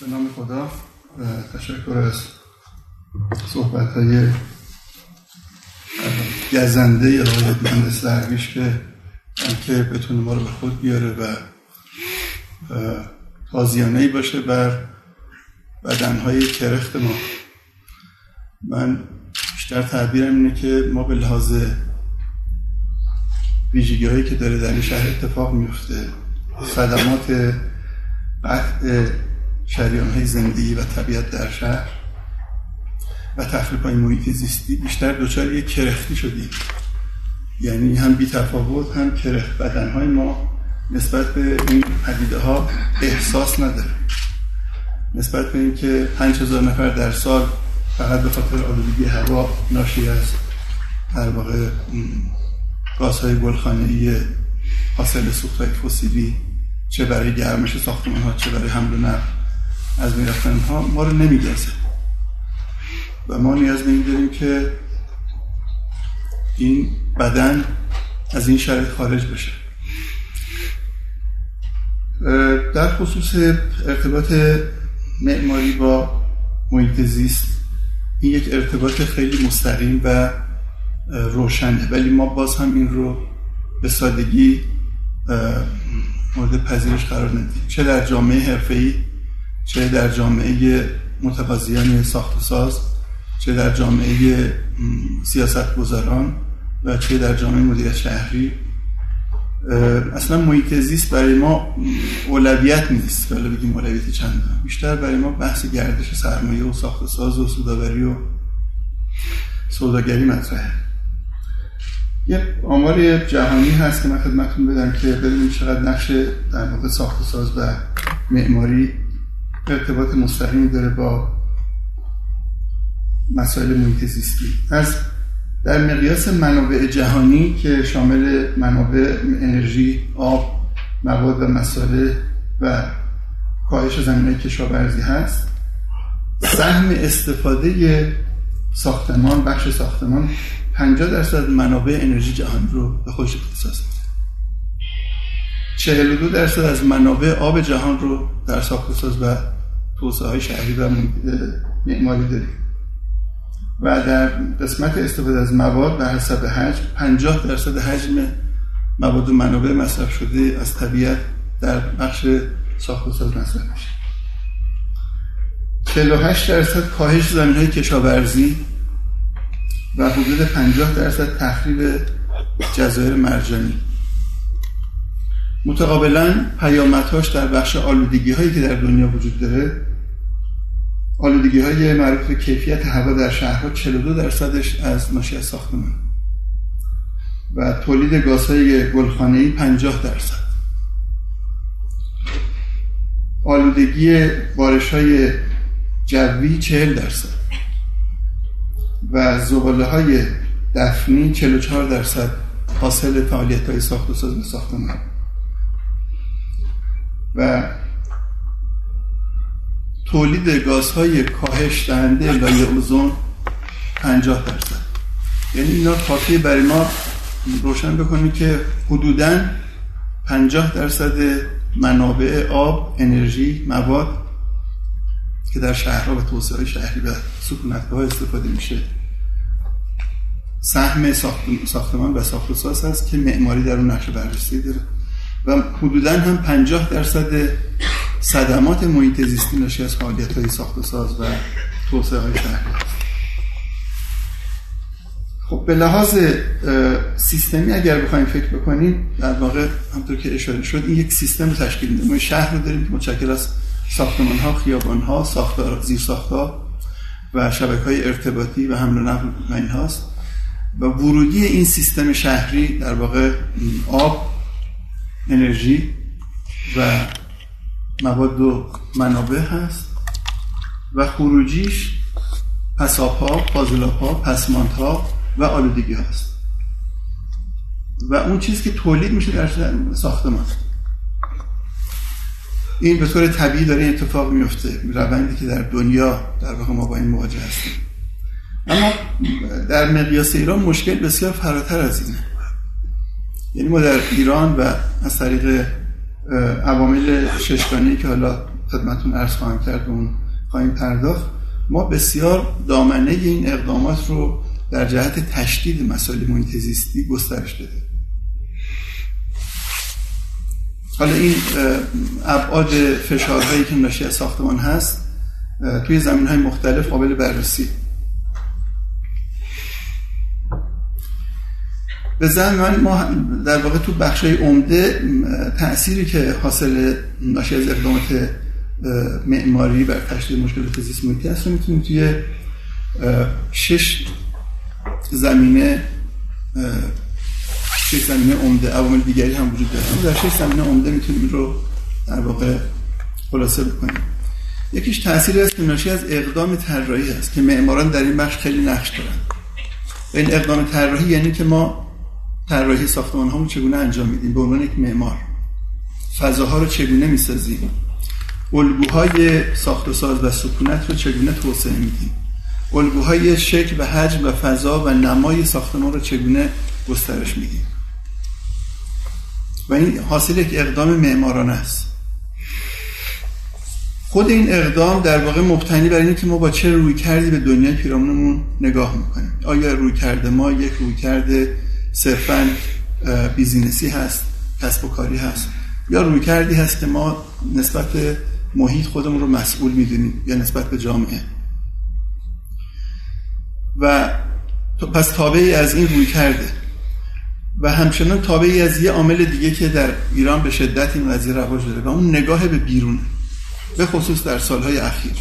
به نام خدا تشکر از صحبت های گزنده آقای مهندس درویش که که بتونه ما رو به خود بیاره و تازیانه باشه بر بدنهای کرخت ما. من بیشتر تعبیرم اینه که ما به لحاظ ویژگی هایی که داره در این شهر اتفاق میفته صدمات قطع شریان های زندگی و طبیعت در شهر و تخریب های محیط زیستی بیشتر دچار یک کرختی شدیم یعنی هم بی تفاوت هم کرخت بدن های ما نسبت به این پدیده ها احساس نداره. نسبت به اینکه پنج هزار نفر در سال فقط به خاطر آلودگی هوا ناشی از در واقع گازهای گلخانه‌ای حاصل سوختهای فسیلی چه برای گرمش ساختمان ها چه برای حمل و نقل از می‌رفتن ها ما رو نمیگرزه. و ما نیاز به داریم که این بدن از این شرایط خارج بشه. در خصوص ارتباط معماری با محیط زیست این یک ارتباط خیلی مستقیم و روشنه. ولی ما باز هم این رو به سادگی مورد پذیرش قرار ندیم. چه در جامعه حرفه‌ای چه در جامعه متقاضیان ساخت ساز چه در جامعه سیاست گذاران و چه در جامعه مدیریت شهری. اصلا محیط زیست برای ما اولویت نیست. ولی بگیم اولویت چند بیشتر برای ما بحث گردش سرمایه و ساخت و ساز و سوداوری و سوداگری مطرحه. یه آمار جهانی هست که من خدمتتون بدم که ببینیم چقدر نقش در واقع ساخت ساز و معماری ارتباط مستقیمی داره با مسائل محیط زیستی. از در مقیاس منابع جهانی که شامل منابع انرژی، آب، مواد و مسائل و کاهش زمینه کشاورزی هست سهم استفاده ساختمان بخش ساختمان 50 درصد منابع انرژی جهانی رو به خودش اختصاص میده. 42 درصد از منابع آب جهان رو در ساخت ساز و توسعه های شهری و معماری داریم. و در قسمت استفاده از مواد به حسب حجم 50 درصد حجم مواد و منابع مصرف شده از طبیعت در بخش ساخت و ساز مصرف میشه. 48 درصد کاهش زمین های کشاورزی و حدود 50 درصد تخریب جزایر مرجانی. متقابلا پیامدهاش در بخش آلودگی هایی که در دنیا وجود داره آلودگی های معروف به کیفیت هوا در شهرها 42 درصدش از ناشی از ساختمان و تولید گازهای گلخانه‌ای 50 درصد. آلودگی بارش های جوی 40 درصد و زباله های دفنی 44 درصد حاصل فعالیت های ساخت و ساز ساختمان. و تولید گازهای کاهش دهنده لایه اوزون 50 درصد. یعنی اینا کافیه برای ما روشن بکنیم که حدوداً 50 درصد منابع آب، انرژی، مواد که در شهرها و توسعه شهری و سکونتگاه استفاده میشه. سهم ساختمان و ساخت و ساز هست که معماری در اون نقش بررسی داره. و حدودا هم 50 درصد صدمات محیط زیستی ناشی از فعالیت های ساخت و ساز و توسعه های شهری خب به لحاظ سیستمی اگر بخوایم فکر بکنیم در واقع همطور که اشاره شد این یک سیستم تشکیل میده ما شهر رو داریم که متشکل از ساختمان ها خیابان ها ساختار زیر ساختا و شبکه های ارتباطی و حمل و نقل و و ورودی این سیستم شهری در واقع آب انرژی و مواد و منابع هست و خروجیش پساب ها پازلاب ها پسمانت ها و آلودگی هست. و اون چیزی که تولید میشه در ساختمان. این به طور طبیعی داره این اتفاق میفته روندی که در دنیا در واقع ما با این مواجه هستیم. اما در مقیاس ایران مشکل بسیار فراتر از اینه. یعنی ما در ایران و از طریق عوامل ششگانی که حالا خدمتون عرض خواهم کرد و اون خواهیم پرداخت ما بسیار دامنه این اقدامات رو در جهت تشدید مسائل محیط زیستی گسترش داده حالا این ابعاد فشارهایی که ناشی از ساختمان هست توی زمین های مختلف قابل بررسی. به زن ما در واقع تو بخش عمده تأثیری که حاصل ناشی از اقدامات معماری بر تشکیل مشکلات زیست محیطی هست رو می‌تونیم توی شش زمینه شش زمینه عمده عوامل دیگری هم وجود داره. در شش زمینه عمده می‌تونیم رو در واقع خلاصه بکنیم. یکیش تاثیر است ناشی از اقدام طراحی است که معماران در این بخش خیلی نقش دارن. این اقدام طراحی یعنی که ما طراحی ساختمان هامون چگونه انجام میدیم؟ به عنوان یک معمار. فضاها رو چگونه می‌سازیم؟ الگوهای ساخت و ساز و سکونت رو چگونه توسعه میدیم؟ الگوهای شکل و حجم و فضا و نمای ساختمان رو چگونه گسترش میدیم؟ و این حاصل یک اقدام معمارانه است. خود این اقدام در واقع مبتنی بر اینه که ما با چه روی کردی به دنیای پیرامونمون نگاه می‌کنیم. آیا روی کرده ما یک روی کرده صرفا بیزینسی هست کسب و کاری هست. یا روی کردی هست که ما نسبت محیط خودمون رو مسئول می‌دونیم یا نسبت به جامعه. و پس تابعی از این روی کرده. و همچنان تابعی از یه عامل دیگه که در ایران به شدت این قضیه رواج داره و اون نگاه به بیرون به خصوص در سالهای اخیر.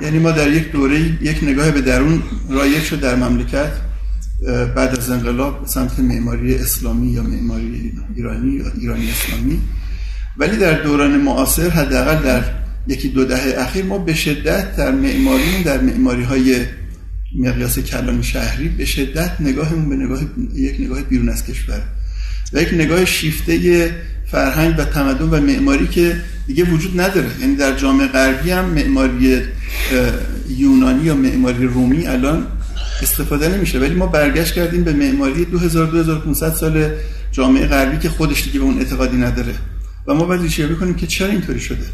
یعنی ما در یک دوره یک نگاه به درون رایج شد در مملکت. بعد از انقلاب سمت معماری اسلامی یا معماری ایرانی یا ایرانی اسلامی. ولی در دوران معاصر حداقل در یکی دو دهه اخیر ما به شدت در معماری در معماری های مقیاس کلان شهری به شدت نگاهمون به نگاه یک نگاه بیرون از کشور و یک نگاه شیفته فرهنگ و تمدن و معماری که دیگه وجود نداره. یعنی در جامعه غربی هم معماری یونانی یا معماری رومی الان استفاده نمیشه ولی ما برگشت کردیم به معماری 2000 2500 سال جامعه غربی که خودش دیگه به اون اعتقادی نداره. و ما باید ریشه کنیم که چرا اینطوری شده؟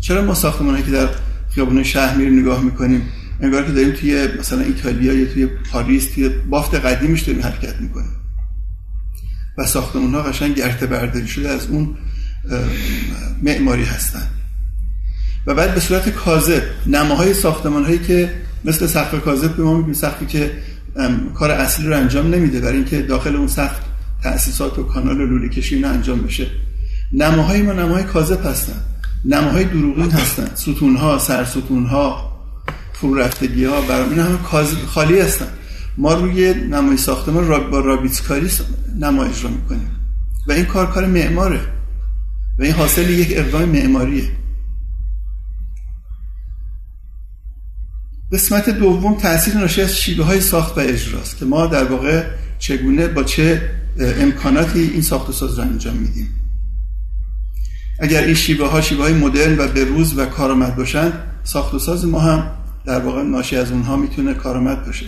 چرا ما ساختمانهایی که در خیابون شهر میریم نگاه می‌کنیم؟ انگار که داریم توی مثلا ایتالیا یا توی پاریس توی بافت قدیمش داریم حرکت می‌کنیم. و ساختمان ها قشنگ گرته برداری شده از اون معماری هستن. و بعد به صورت کاذب نماهای ساختمان هایی که مثل سقف کاذب به ما میگیم سقفی که کار اصلی رو انجام نمیده برای اینکه داخل اون سقف تأسیسات و کانال و لوله کشی اینا انجام بشه. نماهای ما نماهای کاذب هستن. نماهای دروغین هستن. ستون ها سر ستون ها فرو رفتگی ها برام اینا همه خالی هستن. ما روی نمای ساختمان را با رابیتسکاری نما اجرا می‌کنیم. و این کار کار معماره. و این حاصل یک اقدام معماریه. قسمت دوم تاثیر ناشی از شیوه های ساخت و اجراست که ما در واقع چگونه با چه امکاناتی این ساخت و ساز را انجام میدیم. اگر این شیوه ها شیوه های مدرن و بروز و کارآمد باشن ساخت و ساز ما هم در واقع ناشی از اونها می‌تونه کارآمد باشه.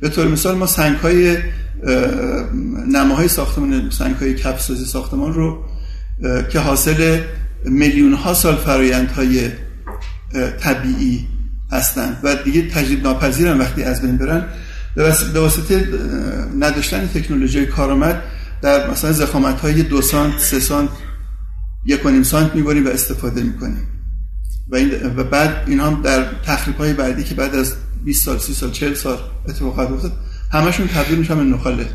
به طور مثال ما سنگ های نماهای ساختمان سنگ های کفسازی ساختمان رو که حاصل میلیون ها سال فرایند های طبیعی هستند و دیگه تجدید ناپذیرن وقتی از بین برن. به واسطه نداشتن تکنولوژی کارآمد در مثلا زخامت های دو سانت سه سانت یک و نیم سانت می‌بریم و استفاده می‌کنیم. و, این و بعد این هم در تخریب های بعدی که بعد از 20 سال 30 سال 40 سال اتفاقات افتاد همشون تبدیل میشن به نخاله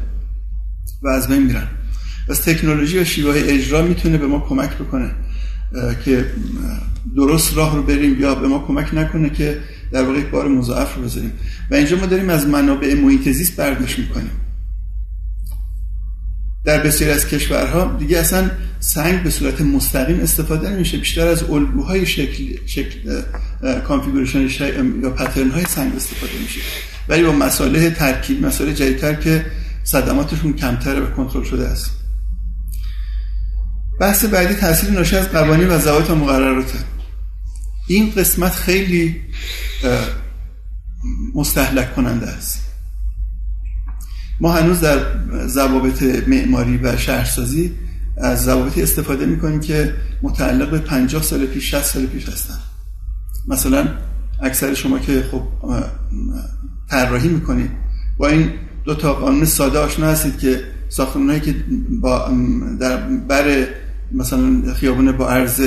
و از بین میرن. پس تکنولوژی و شیوه اجرا می‌تونه به ما کمک بکنه. که درست راه رو بریم یا به ما کمک نکنه که در واقع بار مضاعف رو بذاریم. و اینجا ما داریم از منابع محیط زیست برداشت می‌کنیم. در بسیاری از کشورها دیگه اصلا سنگ به صورت مستقیم استفاده نمیشه. بیشتر از الگوهای شکل, شکل configuration یا pattern های سنگ استفاده میشه. ولی با مصالح ترکیب مصالح جدیدتر که صدماتشون کمتره و کنترل شده است. بحث بعدی تاثیر ناشی از قوانین و ضوابط و مقرراته. این قسمت خیلی مستهلک کننده است. ما هنوز در ضوابط معماری و شهرسازی از ضوابطی استفاده می‌کنیم که متعلق به 50 سال پیش 60 سال پیش هستن. مثلا اکثر شما که خب طراحی می‌کنید با این دو تا قانون ساده آشنا هستید که ساختمانهایی که با در بر مثلا خیابون با عرض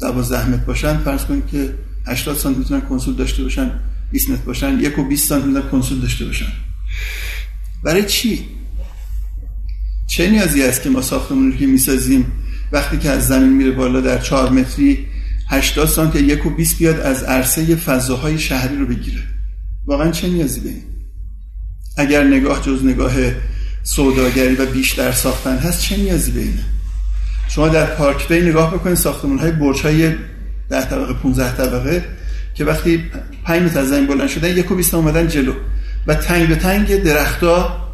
12 متر باشن فرض کنید که 80 سانتی می‌تونن کنسول داشته باشن 20 متر باشن یک و 20 سانتی می‌تونن کنسول داشته باشن. برای چی؟ چه نیازی است که ما ساختمون رو که می‌سازیم؟ وقتی که از زمین میره بالا در 4 متری 80 سانتی یک و 20 بیاد از عرصه فضاهای شهری رو بگیره. واقعا چه نیازی به این؟ اگر نگاه جز نگاه سوداگری و بیشتر ساختن هست چه نیازی به اینه؟ شما در پارک بی نگاه بکنید ساختمان های برج های 10 طبقه 15 طبقه که وقتی 5 متر از زمین بلند شدن یک و 20 اومدن جلو و تنگ به تنگ درختها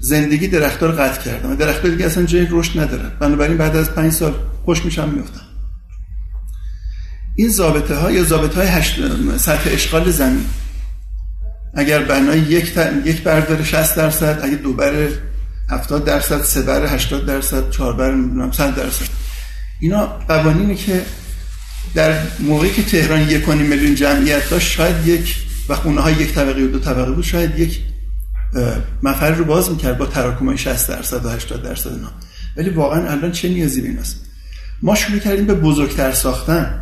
زندگی درختها رو قطع کردن و درختها دیگه اصلا جای رشد ندارن. بنابراین بعد از 5 سال خوش میشن میفتن. این ضابطه ها یا ضابطه های هشت... سطح اشغال زمین. اگر بنای یک, یک بردار 60 درصد اگه دو 70 درصد سه بر 80 درصد چهار بر 100 درصد. اینا قوانینی که در موقعی که تهران یک میلیون جمعیت داشت شاید یک و خونه های یک طبقه و دو طبقه بود شاید یک مفر رو باز می‌کرد با تراکم های 60 درصد و 80 درصد اینا. ولی واقعا الان چه نیازی به است ما شروع کردیم به بزرگتر ساختن.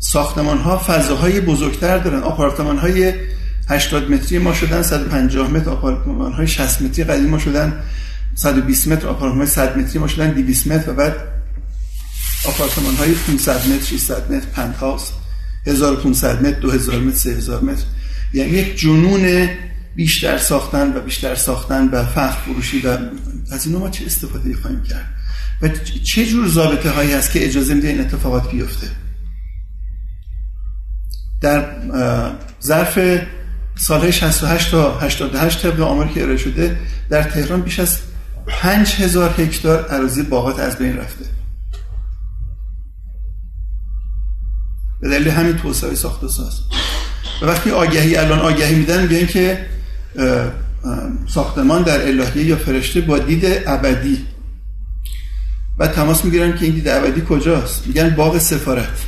ساختمان ها فضاهای بزرگتر دارن آپارتمان های 80 متری ما شدن 150 متر آپارتمان های 60 متری قدیم ما شدن 120 متر آپارتمان های 100 متری ما شدن 200 متر و بعد آپارتمان های 500 متر 600 متر پنت هاوس 1500 متر 2000 متر 3000 متر. یعنی یک جنون بیشتر ساختن و بیشتر ساختن و فخر فروشی و از اینو ما چه استفاده خواهیم کرد؟ و چه جور ضابطه هایی هست که اجازه میده این اتفاقات بیفته؟ در ظرف سالهای 68 تا 88 طبق آماری که ارائه شده در تهران بیش از 5000 هکتار اراضی باغات از بین رفته. به دلیل همین توسعه ساخت و ساز. و وقتی آگهی الان آگهی میدن میگن که ساختمان در الهیه یا فرشته با دید ابدی. و تماس می‌گیرن که این دید ابدی کجاست؟ میگن باغ سفارت.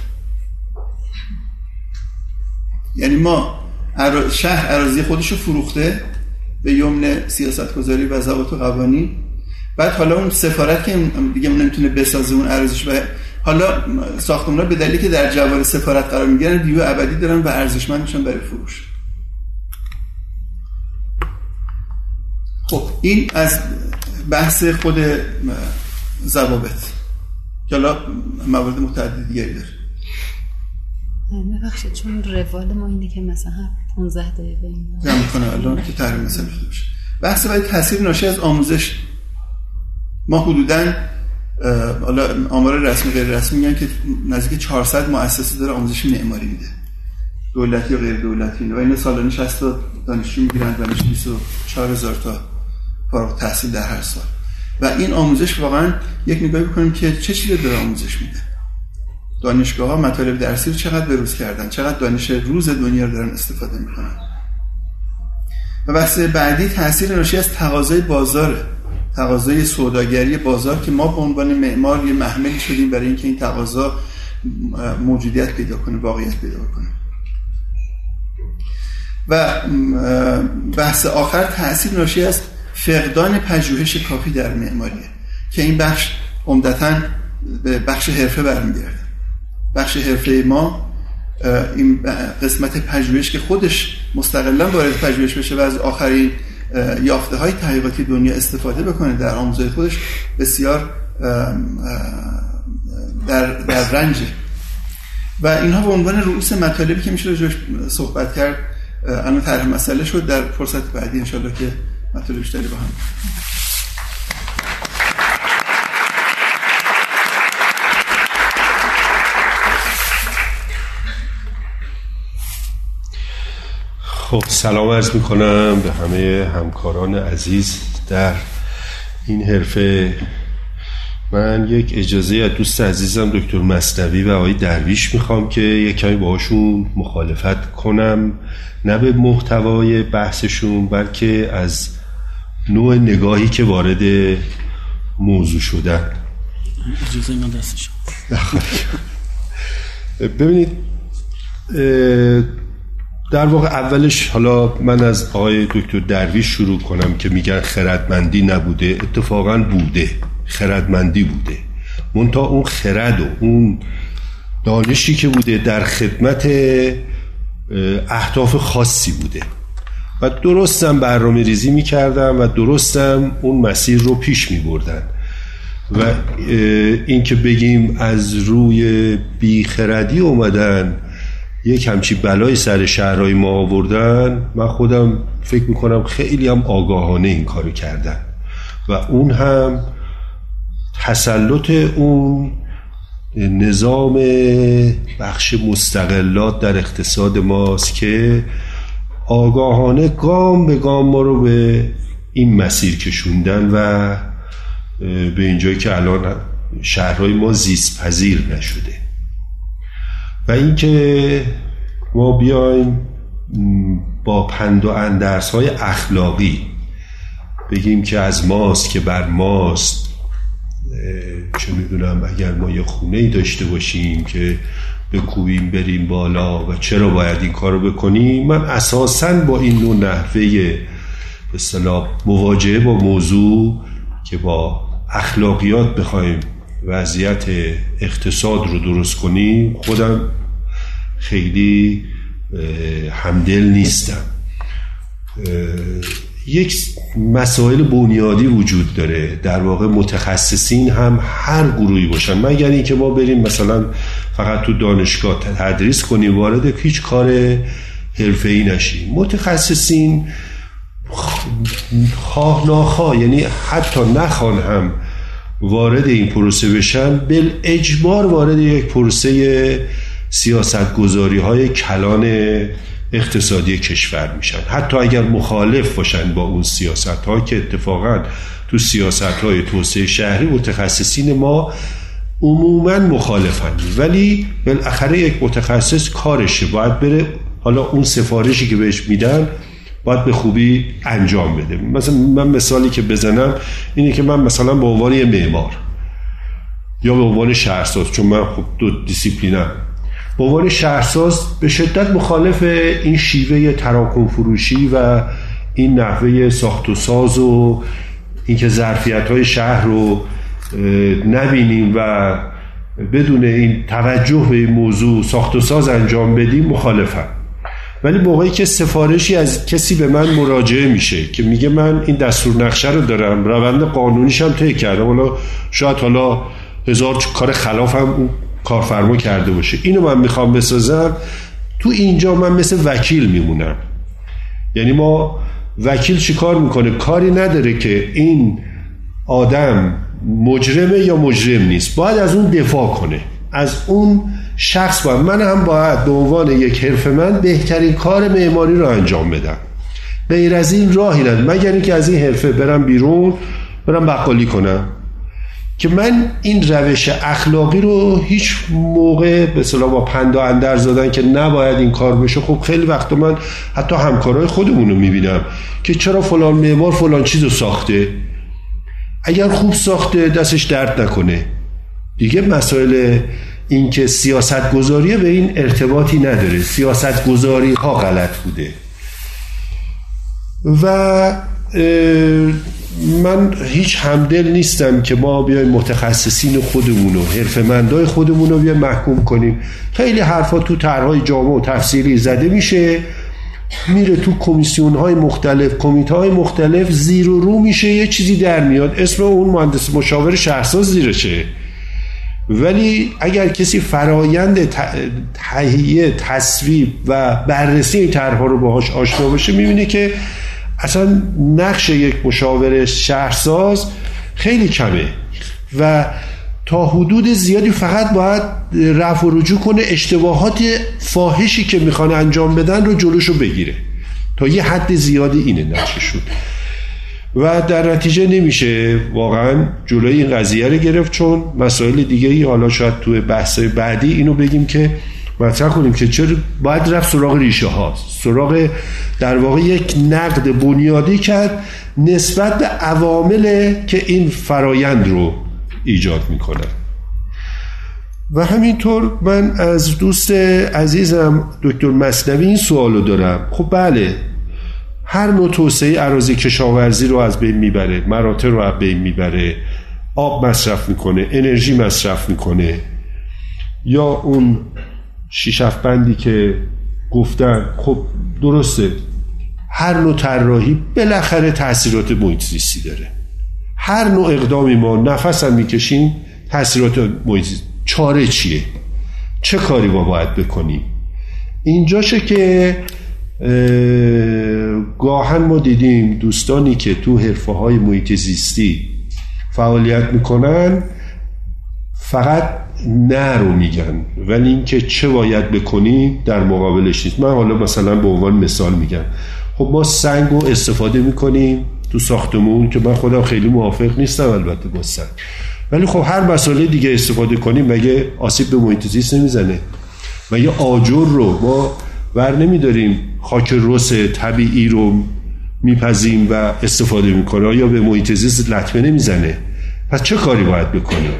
یعنی ما شهر عراضی خودش رو فروخته به یمن سیاست گذاری و ضوابط و قوانین بعد حالا اون سفارت که دیگه نمی‌تونه بسازه اون ارزش و حالا ساختمان به دلیلی که در جوار سفارت قرار می‌گیرن دیو ابدی دارن و ارزشمند میشن برای فروش. خب این از بحث خود ضوابط که حالا موارد متعدد دیگری ببخشید چون روال ما اینه که مثلا 15 دقیقه این می‌کنه. الان که تحریم مثلا بشه بحث باید تاثیر ناشی از آموزش. ما حدودا حالا آمار رسمی غیر رسمی میگن که نزدیک 400 مؤسسه داره آموزش معماری میده. دولتی و غیر دولتی و این سالانه 60 تا دانشجو می‌گیرن دانش 24000 تا فارغ تحصیل در هر سال. و این آموزش واقعا یک نگاهی بکنیم که چه چیزی داره آموزش میده. دانشگاه ها مطالب درسی رو چقدر بروز کردن چقدر دانش روز دنیا رو دارن استفاده می‌کنن. و بحث بعدی تاثیر ناشی از تقاضای بازار تقاضای سوداگری بازار که ما به عنوان معمار یه محملی شدیم برای اینکه این تقاضا موجودیت پیدا کنه واقعیت پیدا کنه. و بحث آخر تاثیر ناشی از فقدان پژوهش کافی در معماریه که این بخش عمدتا به بخش حرفه برمیگرده. بخش حرفه ما این قسمت پژوهش که خودش مستقلا وارد پژوهش بشه و از آخرین یافته های تحقیقاتی دنیا استفاده بکنه در آموزش خودش بسیار در, در رنجه و اینها به عنوان رؤوس مطالبی که میشه راجعش صحبت کرد الان طرح مسئله شد. در فرصت بعدی انشالله که مطالب بیشتری با هم. خب سلام عرض می کنم به همه همکاران عزیز در این حرفه من یک اجازه از دوست عزیزم دکتر مصنوی و آقای درویش می‌خوام که یک کمی باهاشون مخالفت کنم. نه به محتوای بحثشون بلکه از نوع نگاهی که وارد موضوع شدن. اجازه من دست ببینید در واقع اولش حالا من از آقای دکتر درویش شروع کنم که میگن خردمندی نبوده اتفاقا بوده خردمندی بوده. منتها اون خرد و اون دانشی که بوده در خدمت اهداف خاصی بوده. و درستم برنامه ریزی می کردم و درستم اون مسیر رو پیش می بردن و اینکه بگیم از روی بیخردی اومدن یک همچی بلای سر شهرهای ما آوردن من خودم فکر می‌کنم خیلی هم آگاهانه این کارو کردن. و اون هم تسلط اون نظام بخش مستقلات در اقتصاد ماست که آگاهانه گام به گام ما رو به این مسیر کشوندن و به اینجایی که الان شهرهای ما زیست پذیر نشده. و اینکه ما بیایم با پند و اندرس های اخلاقی بگیم که از ماست که بر ماست چه می‌دونم اگر ما یه خونه ای داشته باشیم که بکوبیم بریم بالا و چرا باید این کارو بکنیم من اساسا با این نوع نحوه به مواجهه با موضوع که با اخلاقیات بخوایم وضعیت اقتصاد رو درست کنیم خودم خیلی همدل نیستم. یک مسائل بنیادی وجود داره. در واقع متخصصین هم هر گروهی باشن. مگر اینکه ما بریم مثلا فقط تو دانشگاه تدریس کنیم وارد هیچ کار ای نشیم. متخصصین خواه ناخواه یعنی حتی نخوان هم وارد این پروسه بشن بل اجبار وارد یک پروسه سیاست گذاری های کلان اقتصادی کشور میشن. حتی اگر مخالف باشن با اون سیاست ها که اتفاقا تو سیاست های توسعه شهری متخصصین ما عموما مخالفن. ولی بالاخره یک متخصص کارشه باید بره حالا اون سفارشی که بهش میدن باید به خوبی انجام بده. مثلا من مثالی که بزنم اینه که من مثلا به عنوان معمار یا به عنوان شهرساز چون من خب دو دیسیپلینم. به عنوان شهرساز به شدت مخالف این شیوه تراکم فروشی و این نحوه ساخت و ساز و اینکه ظرفیت های شهر رو نبینیم و بدون این توجه به این موضوع ساخت و ساز انجام بدیم مخالفم. ولی موقعی که سفارشی از کسی به من مراجعه میشه که میگه من این دستور نقشه رو دارم روند قانونیش هم طی کردم. حالا شاید حالا هزار کار خلافم اون کارفرما کرده باشه. اینو من می‌خوام بسازم. تو اینجا من مثل وکیل میمونم. یعنی ما وکیل چی کار می‌کنه؟ کاری نداره که این آدم مجرمه یا مجرم نیست. باید از اون دفاع کنه. از اون شخص باید من هم باید به عنوان یک حرف من بهترین کار معماری رو انجام بدم. غیر از این راهی ندارم. مگر اینکه از این حرفه برم بیرون برم بقالی کنم. که من این روش اخلاقی رو هیچ موقع به با پندا اندر زدن که نباید این کار بشه خب خیلی وقت من حتی همکارای خودمون رو می‌بینم که چرا فلان معمار فلان چیز رو ساخته. اگر خوب ساخته دستش درد نکنه. دیگه مسائل اینکه سیاست گذاری به این ارتباطی نداره. سیاست گذاری ها غلط بوده. و من هیچ همدل نیستم که ما بیایم متخصصین خودمون و حرفمندای خودمون رو بیایم محکوم کنیم. خیلی حرفا تو طرحهای جامع و تفسیری زده میشه. میره تو کمیسیون های مختلف کمیته های مختلف زیر و رو میشه یه چیزی در میاد. اسم اون مهندس مشاور شهرساز زیرشه. ولی اگر کسی فرایند تهیه تصویب و بررسی این طرحها رو باهاش آشنا باشه می‌بینه که اصلا نقش یک مشاور شهرساز خیلی کمه و تا حدود زیادی فقط باید رفع و رجوع کنه اشتباهات فاحشی که می‌خوان انجام بدن رو جلوشو بگیره. تا یه حد زیادی اینه نقششون. و در نتیجه نمیشه واقعا جلوی این قضیه رو گرفت چون مسائل دیگه ای حالا شاید تو بحث بعدی اینو بگیم که مطرح کنیم که چرا باید رفت سراغ ریشه ها. سراغ در واقع یک نقد بنیادی کرد نسبت به عوامل که این فرایند رو ایجاد می‌کنه. و همینطور من از دوست عزیزم دکتر مصنوی این سوالو دارم. خب بله هر نوع توسعه عراضی کشاورزی رو از بین می‌بره مراتع رو از بین می‌بره آب مصرف می‌کنه انرژی مصرف می‌کنه. یا اون شیشف که گفتن خب درسته هر نوع طراحی بالاخره تاثیرات محیط زیستی داره. هر نوع اقدامی ما نفس هم می‌کشیم تاثیرات محیط چاره چیه؟ چه کاری ما باید بکنیم؟ اینجاشه که گاهن ما دیدیم دوستانی که تو حرفه های محیط زیستی فعالیت می‌کنن فقط نه رو میگن. ولی اینکه چه باید بکنی در مقابلش نیست. من حالا مثلا به عنوان مثال میگم. خب ما سنگ رو استفاده می‌کنیم تو ساختمون که من خودم خیلی موافق نیستم البته با سنگ. ولی خب هر مسئله دیگه استفاده کنیم مگه آسیب به محیط زیست نمی‌زنه؟ مگه آجر رو ما ور نمیداریم؟ خاک رس طبیعی رو میپذیم و استفاده می‌کنه. یا به محیط زیست لطمه نمی‌زنه؟ پس چه کاری باید بکنیم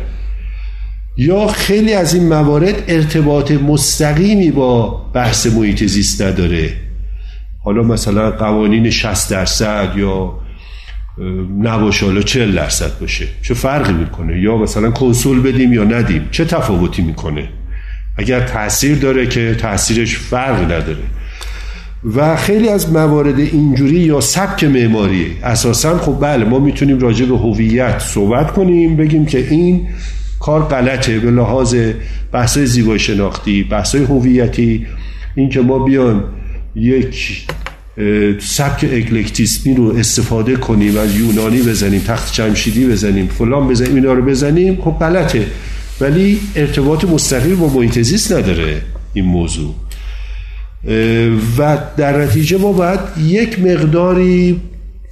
یا خیلی از این موارد ارتباط مستقیمی با بحث محیط زیست نداره؟ حالا مثلا قوانین 60 درصد یا نباشه حالا 40 درصد باشه. چه فرقی می‌کنه؟ یا مثلا کنسول بدیم یا ندیم؟ چه تفاوتی می‌کنه؟ اگر تاثیر داره که تاثیرش فرقی نداره. و خیلی از موارد اینجوری یا سبک معماری. اساسا خب بله ما می‌تونیم راجع به هویت صحبت کنیم بگیم که این کار غلطه به لحاظ بحثای زیبایی شناختی بحثای هویتی. این که ما بیان یک سبک اکلکتیسمی رو استفاده کنیم از یونانی بزنیم تخت جمشیدی بزنیم فلان بزنیم اینا رو بزنیم خب غلطه. ولی ارتباط مستقیم با محیط نداره این موضوع. و در نتیجه ما باید یک مقداری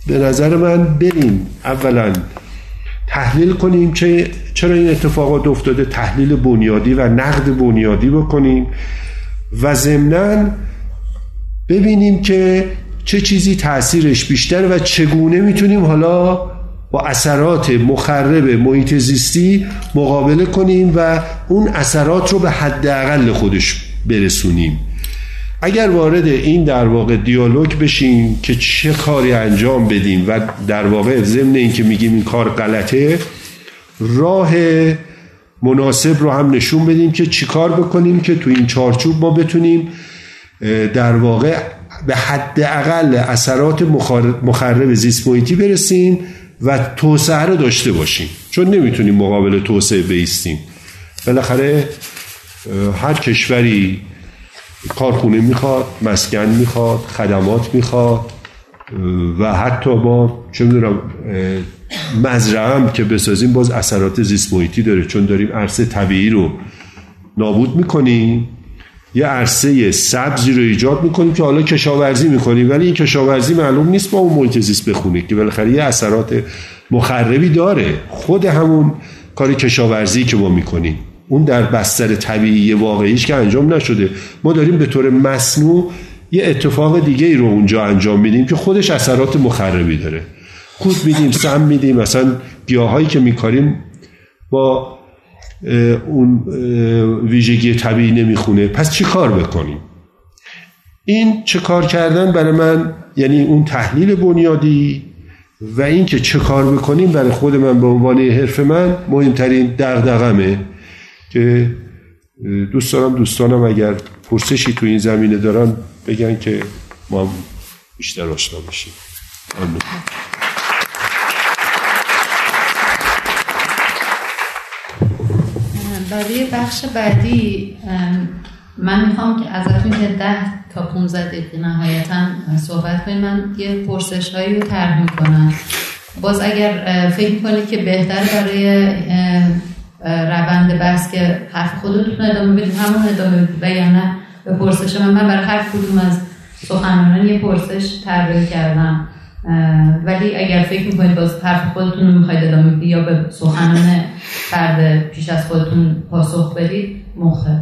به نظر من بریم. اولا تحلیل کنیم چه چرا این اتفاقات افتاده تحلیل بنیادی و نقد بنیادی بکنیم و ضمنا ببینیم که چه چیزی تاثیرش بیشتر و چگونه می‌تونیم حالا با اثرات مخرب محیط زیستی مقابله کنیم و اون اثرات رو به حداقل خودش برسونیم. اگر وارد این در واقع دیالوگ بشیم که چه کاری انجام بدیم و در واقع ضمن این که میگیم این کار غلطه راه مناسب رو هم نشون بدیم که چیکار بکنیم که تو این چارچوب ما بتونیم در واقع به حد اقل اثرات مخرب زیست محیطی برسیم و توسعه رو داشته باشیم. چون نمی‌تونیم مقابل توسعه بیستیم. بالاخره هر کشوری کارخونه می‌خواد مسکن می‌خواد خدمات می‌خواد و حتی ما چه می‌دونم مزرعه هم که بسازیم باز اثرات زیست محیطی داره چون داریم عرصه طبیعی رو نابود می‌کنیم یه عرصه سبزی رو ایجاد می‌کنیم که حالا کشاورزی می‌کنیم ولی این کشاورزی معلوم نیست با اون محیط زیست بخونه که بالاخره یه اثرات مخربی داره. خود همون کار کشاورزی که ما می‌کنیم. اون در بستر طبیعی واقعیش که انجام نشده. ما داریم به طور مصنوع یه اتفاق دیگه ای رو اونجا انجام میدیم که خودش اثرات مخربی داره. کود میدیم سم میدیم. مثلا گیاهایی که میکاریم با اون ویژگی طبیعی نمی‌خونه. پس چی کار بکنیم؟ این چه کار کردن برای من یعنی اون تحلیل بنیادی و اینکه چه کار بکنیم برای خود من به عنوان حرف من مهمترین دغدغمه. که دوست دارم دوستانم اگر پرسشی تو این زمینه دارن بگن که ما بیشتر آشنا بشیم. برای بخش بعدی من می‌خوام که ازتون که ده تا 15 دقیقه نهایتا صحبت کنیم من یه پرسش هایی رو طرح می‌کنم. باز اگر فکر کنید که بهتر برای روند بحث که حرف خودتون ادامه بدید همون ادامه بدید و یا نه به پرسش من. من برای هر کدوم از سخنرانان یه پرسش طراحی کردم. ولی اگر فکر می‌کنید باز حرف خودتون رو می‌خواید ادامه بدید یا به سخنان فرد پیش از خودتون پاسخ بدید مخه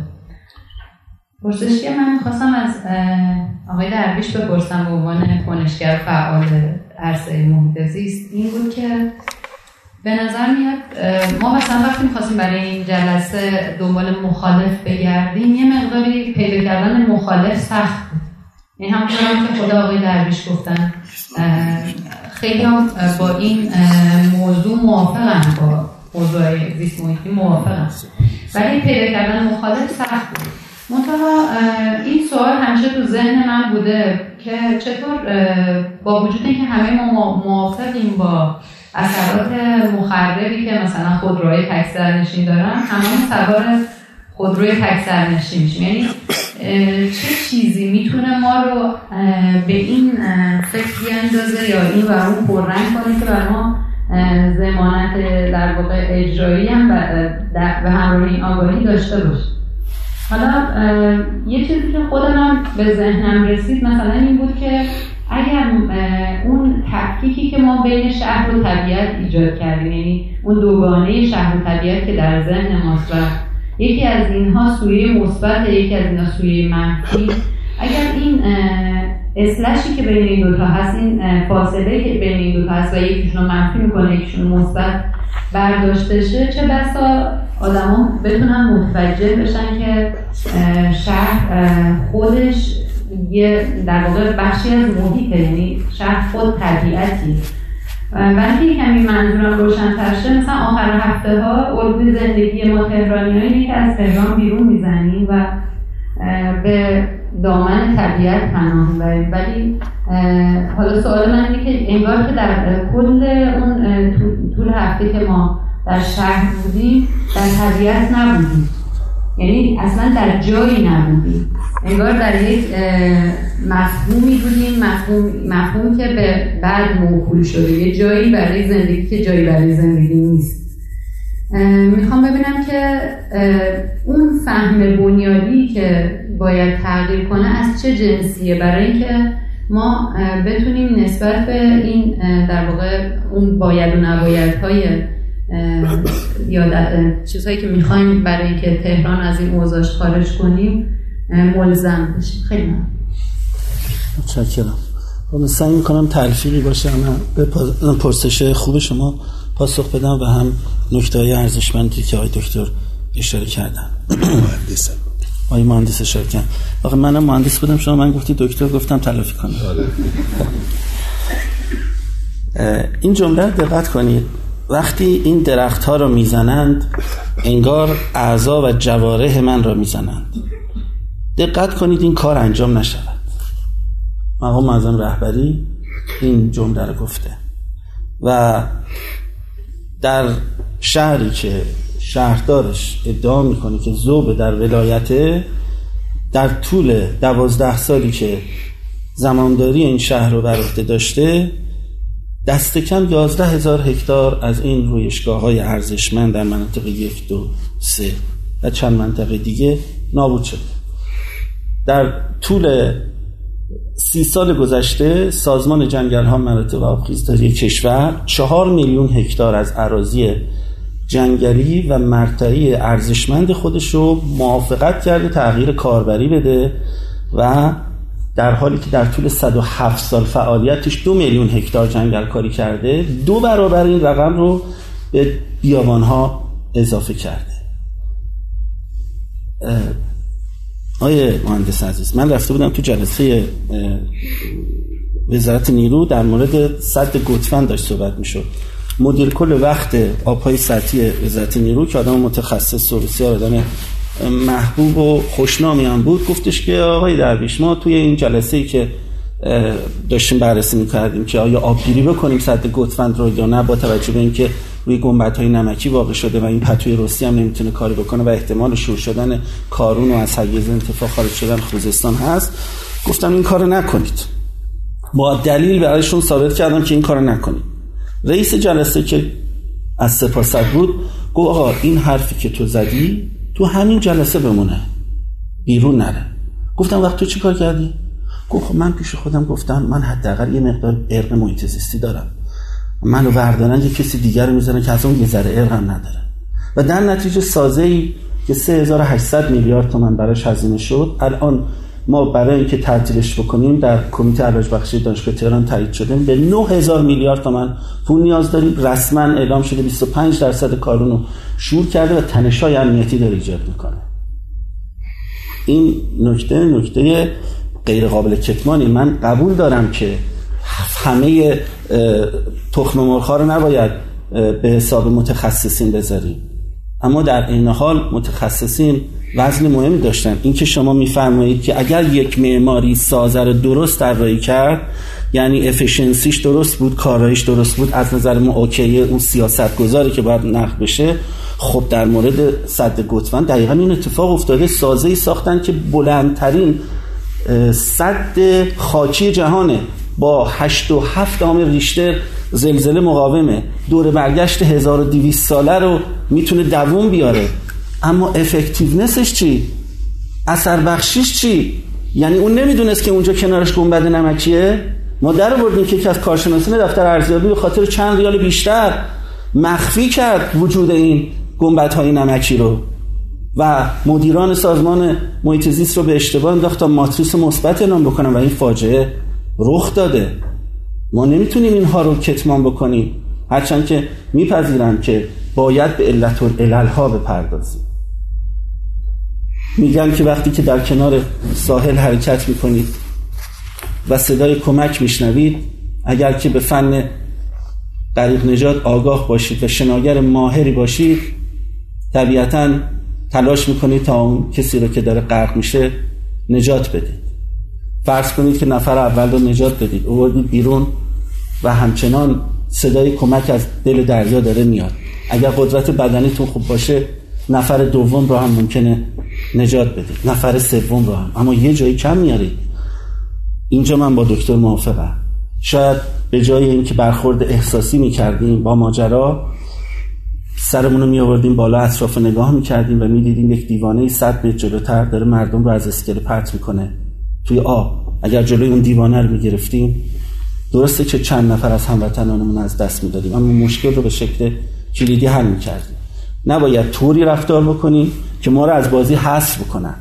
پرسشی من می‌خواستم از آقای درویش بپرسم به عنوان کنشگر فعال عرصه محیط زیست این بود که به نظر میاد ما مثلا وقتی می‌خواستیم برای این جلسه دنبال مخالف بگردیم یه مقداری پیدا کردن مخالف سخت بود. این هم که خدا آقای درویش گفتن خیلی هم با این موضوع موافقن با موضوع زیست محیطی موافقن. ولی پیدا کردن مخالف سخت بود. منتها این سوال همیشه تو ذهن من بوده که چطور با وجود اینکه همه ما موافقیم با اثرات مخربی که مثلا خودروهای تک نشین دارن همه سوار خودروی تک نشین میشیم یعنی چه چیزی می‌تونه ما رو به این فکر بیاندازه یا این و اون پررنگ کنه که برای ما زمانت در واقع اجرایی هم و همراه این آگاهی داشته باشه. حالا یه چیزی که خودم به ذهنم رسید مثلا این بود که اگر اون تفکیکی که ما بین شهر و طبیعت ایجاد کردیم یعنی اون دوگانه شهر و طبیعت که در ذهن ماست و یکی از اینها سویه مثبت یکی از اینها سویه منفی اگر این اسلشی که بین این دوتا هست این فاصله که بین این دوتا هست و یکیشون رو منفی می‌کنه یکیشون مثبت برداشته شه چه بسا آدما بتونن متوجه بشن که شهر خودش یه در واقع بخشی از محیطه یعنی شهر خود طبیعتی. ولی کمی منظورم روشن ترشه مثلا آخر هفته ها الگوی زندگی ما تهرانی هایی که از تهران بیرون می‌زنیم و به دامن طبیعت پناه ولی حالا سوال من اینه که انگار که در کل اون طول هفته که ما در شهر بودیم در طبیعت نبودیم. یعنی اصلا در جایی نبودیم. انگار در یک مفهومی بودیم مفهوم, مفهوم که به بعد موکول شده. یه جایی برای زندگی که جایی برای زندگی نیست. می‌خوام ببینم که اون فهم بنیادی که باید تغییر کنه از چه جنسیه؟ برای اینکه ما بتونیم نسبت به این در واقع اون باید و نباید های یا چیزهایی که می‌خوایم برای اینکه تهران از این اوضاعش خارج کنیم ملزم بشیم خیلی من متشکرم. من سعی می‌کنم تلفیقی باشه اما به پرسش خوب شما پاسخ بدم و هم نکته های ارزشمندی که آقای دکتر اشاره کردن. مهندس آقای مهندس اشاره کردن. آقا منم مهندس بودم شما من گفتی دکتر گفتم تلافی کنم. آره. این جمله دقت کنید. وقتی این درخت ها را می‌زنند انگار اعضا و جواره من را می‌زنند. دقت کنید این کار انجام نشود. مقام معظم رهبری این جمله رو گفته. و در شهری که شهردارش ادعا می‌کنه که زوب در ولایته در طول دوازده سالی که زمانداری این شهر رو بر عهده داشته دست کم یازده هزار هکتار از این رویشگاه های ارزشمند در مناطق یک دو سه و چند منطقه دیگه نابود شده. در طول سی سال گذشته سازمان جنگل ها مراتب و آبخیزداری کشور چهار میلیون هکتار از عراضی جنگلی و مرتعی ارزشمند خودش رو موافقت کرده تغییر کاربری بده و در حالی که در طول 107 سال فعالیتش دو میلیون هکتار جنگل کاری کرده دو برابر این رقم رو به بیابان ها اضافه کرده. آیه مهندس عزیز من رفته بودم تو جلسه وزارت نیرو در مورد صد گتفن داشت صحبت می‌شد. مدیر کل وقت آبهای سطحی وزارت نیرو که آدم متخصص و بسیار آدم محبوب و خوشنامی هم بود. گفتش که آقای درویش ما توی این جلسه ای که داشتیم بررسی می‌کردیم که آیا آبگیری بکنیم صد گتفند رو یا نه با توجه به اینکه روی گنبت های نمکی واقع شده و این پتوی روسی هم نمی‌تونه کاری بکنه و احتمال شور شدن کارون و از حیز انتفاع خارج شدن خوزستان هست. گفتم این کارو نکنید. با دلیل برایشون ثابت کردم که این کارو نکنید. رئیس جلسه که از سپاست بود گفت آقا این حرفی که تو زدی تو همین جلسه بمونه. بیرون نره. گفتم وقت تو چی کار کردی؟ گفت خب من پیش خودم گفتم من حداقل یه مقدار ارق محیط دارم. منو وردارن یه کسی دیگر رو می‌زنه که از اون یه ذره ارقم نداره. و در نتیجه سازه ای که 3800 میلیارد تومن براش هزینه شد الان ما برای اینکه تعطیلش بکنیم در کمیته علاج بخشی دانشگاه تهران تایید شدیم. به 9000 میلیارد تومن پول نیاز داریم. رسما اعلام شده 25 درصد کارون رو شور کرده و تنشای امنیتی داره ایجاد می‌کنه. این نکته نکته غیر قابل کتمانی. من قبول دارم که همه تخم مرخا رو نباید به حساب متخصصین بذاریم. اما در این حال متخصصین وزن مهمی داشتن. این که شما میفرمایید که اگر یک معماری سازه رو درست طراحی کرد یعنی افیشنسیش درست بود کارایش درست بود. از نظر ما اوکیه اون سیاست گذاری که باید نقد بشه. خب در مورد صد گتفن دقیقا این اتفاق افتاده. سازه ای ساختن که بلندترین صد خاکی جهانه. با 8 و 7 آم ریشتر زلزله مقاومه. دور برگشت 1200 ساله رو می‌تونه دووم بیاره. اما افکتیونسش چی؟ اثر بخشیش چی؟ یعنی اون نمی‌دونست که اونجا کنارش گنبد نمکیه؟ ما در بردیم که یکی از کارشناسان دفتر ارزیابی به خاطر چند ریال بیشتر مخفی کرد وجود این گنبت های نمکی رو و مدیران سازمان محیط زیست رو به اشتباه انداخت تا ماتریس مثبت اعلام بکنم و این فاجعه رخ داده. ما نمی‌تونیم اینها رو کتمان بکنیم. هرچند که میپذیرم که باید به علت و علل ها بپردازیم. میگن که وقتی که در کنار ساحل حرکت می‌کنید و صدای کمک میشنوید. اگر که به فن غریق نجات آگاه باشید و شناگر ماهری باشید طبیعتا تلاش می‌کنید تا اون کسی رو که داره غرق میشه نجات بدید. فرض کنید که نفر اول رو نجات بدید. اووردید بیرون و همچنان صدای کمک از دل دریا داره میاد. اگر قدرت بدنیتون خوب باشه نفر دوم رو هم ممکنه نجات بدید. نفر سوم رو هم. اما یه جایی کم میارید. اینجا من با دکتر موافقم. شاید به جای اینکه برخورد احساسی می‌کردیم با ماجرا سرمون رو می آوردیم بالا اطراف نگاه می‌کردیم و می‌دیدیم یک دیوانه صد متر جلوتر داره مردم رو از اسکله پرت می‌کنه. توی آب. اگر جلوی اون دیوانه رو می‌گرفتیم درسته که چند نفر از هموطنانمون از دست می‌دادیم اما مشکل رو به شکل کلیدی حل می‌کردیم. نباید طوری رفتار بکنیم که ما رو از بازی حذف بکنن.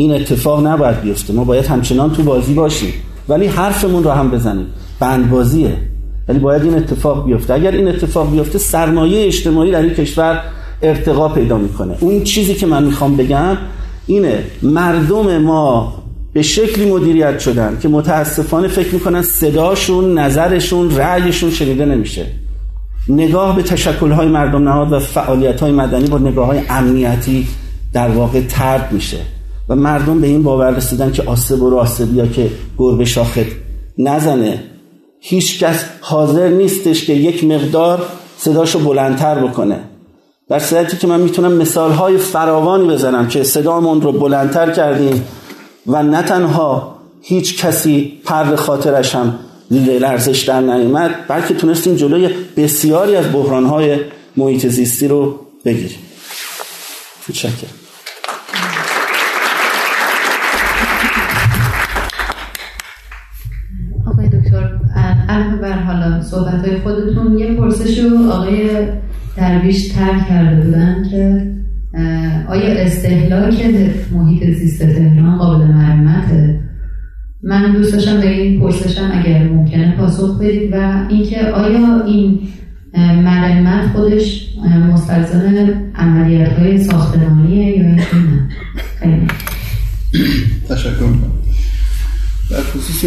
این اتفاق نباید بیفته. ما باید همچنان تو بازی باشیم. ولی حرفمون رو هم بزنیم. بند بازیه ولی باید این اتفاق بیفته. اگر این اتفاق بیفته سرمایه اجتماعی در این کشور ارتقا پیدا می‌کنه. اون چیزی که من می‌خوام بگم اینه. مردم ما به شکلی مدیریت شدن که متاسفانه فکر می‌کنن صداشون نظرشون رأیشون شنیده نمیشه. نگاه به تشکلهای مردم نهاد و فعالیت مدنی با نگاه های امنیتی در واقع ترد میشه. و مردم به این باور رسیدن که آسب و یا که گربه شاخت نزنه. هیچ کس حاضر نیستش که یک مقدار صداشو بلندتر بکنه. در صورتی که من می‌تونم مثال های فراوانی بزنم که صدامون رو بلندتر کردیم و نه تنها هیچ کسی پر خاطرش هم لرزش در نیامد بلکه تونستیم جلوی بسیاری از بحرانهای محیط زیستی رو بگیریم. متشکرم صحبت های خودتون یه پرسش رو آقای درویش ترک کرده بودن که آیا استهلاک محیط زیست تهران قابل مرمته؟ من دوست داشتم به این پرسشم اگر ممکنه پاسخ بدید و اینکه آیا این مرمت خودش مستلزم عملیات های ساختمانیه یا نه؟ تشکر در خصوص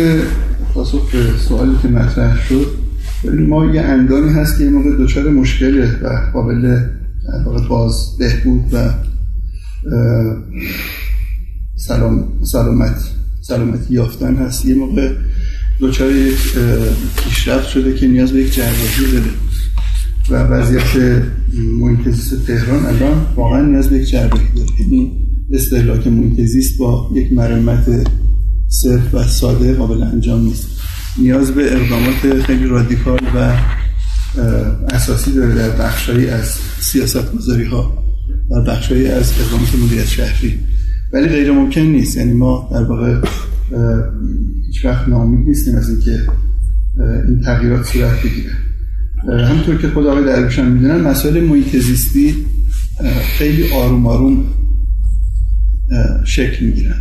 پاسخ به سوالی که مطرح شد ما یه اندانی هست که موقع دچار مشکله و قابل باز بهبود و سلام سلامت سلامتی یافتن هست. یه موقع دوچار یک پیشرفت شده که نیاز به یک جراحی داره و وضعیت محیط تهران الان واقعا نیاز به یک جراحی داره. یعنی استهلاک محیط با یک مرمت صرف و ساده قابل انجام نیست. نیاز به اقدامات خیلی رادیکال و اساسی داره در بخشایی از سیاست گذاری ها در بخشایی از اقدامات مدیریت شهری. ولی غیر ممکن نیست. یعنی ما در واقع هیچ وقت نامید نیستیم از اینکه این تغییرات صورت بگیره. همونطور که خود آقای درویش هم می‌دونن مسائل محیط زیستی خیلی آروم آروم شکل می‌گیرن.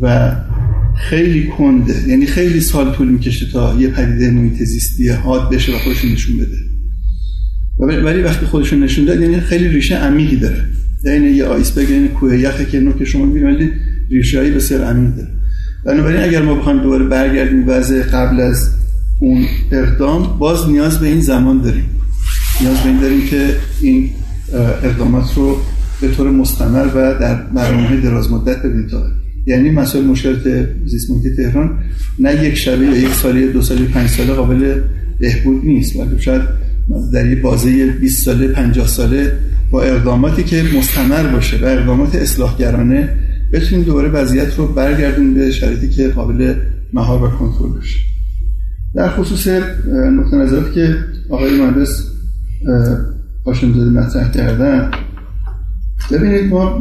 و خیلی کنده. یعنی خیلی سال طول می‌کشه تا یه پدیده محیط زیستی حاد بشه و خودشون نشون بده. ولی وقتی خودشون نشون داد یعنی خیلی ریشه عمیقی داره. یعنی یه آیس بگین کوه یخه که نوک شما می‌بینید ریشه هایی بسیار عمیق داره. بنابراین اگر ما بخوایم دوباره برگردیم وضع قبل از اون اقدام باز نیاز به این زمان داریم. نیاز به این داریم که این اقدامات رو به طور مستمر و در برنامه دراز مدت ببینیم تا یعنی مسائل مشکلات زیست تهران نه یک شبه یا یک سالی دو سالی پنج ساله قابل بهبود نیست. ولی شاید در یه بازه 20 ساله 50 ساله با اقداماتی که مستمر باشه و اقدامات اصلاحگرانه بتونیم دوباره وضعیت رو برگردیم به شرایطی که قابل مهار و کنترل بشه در خصوص نقطه نظراتی که آقای مهندس زاده مطرح کردن ببینید ما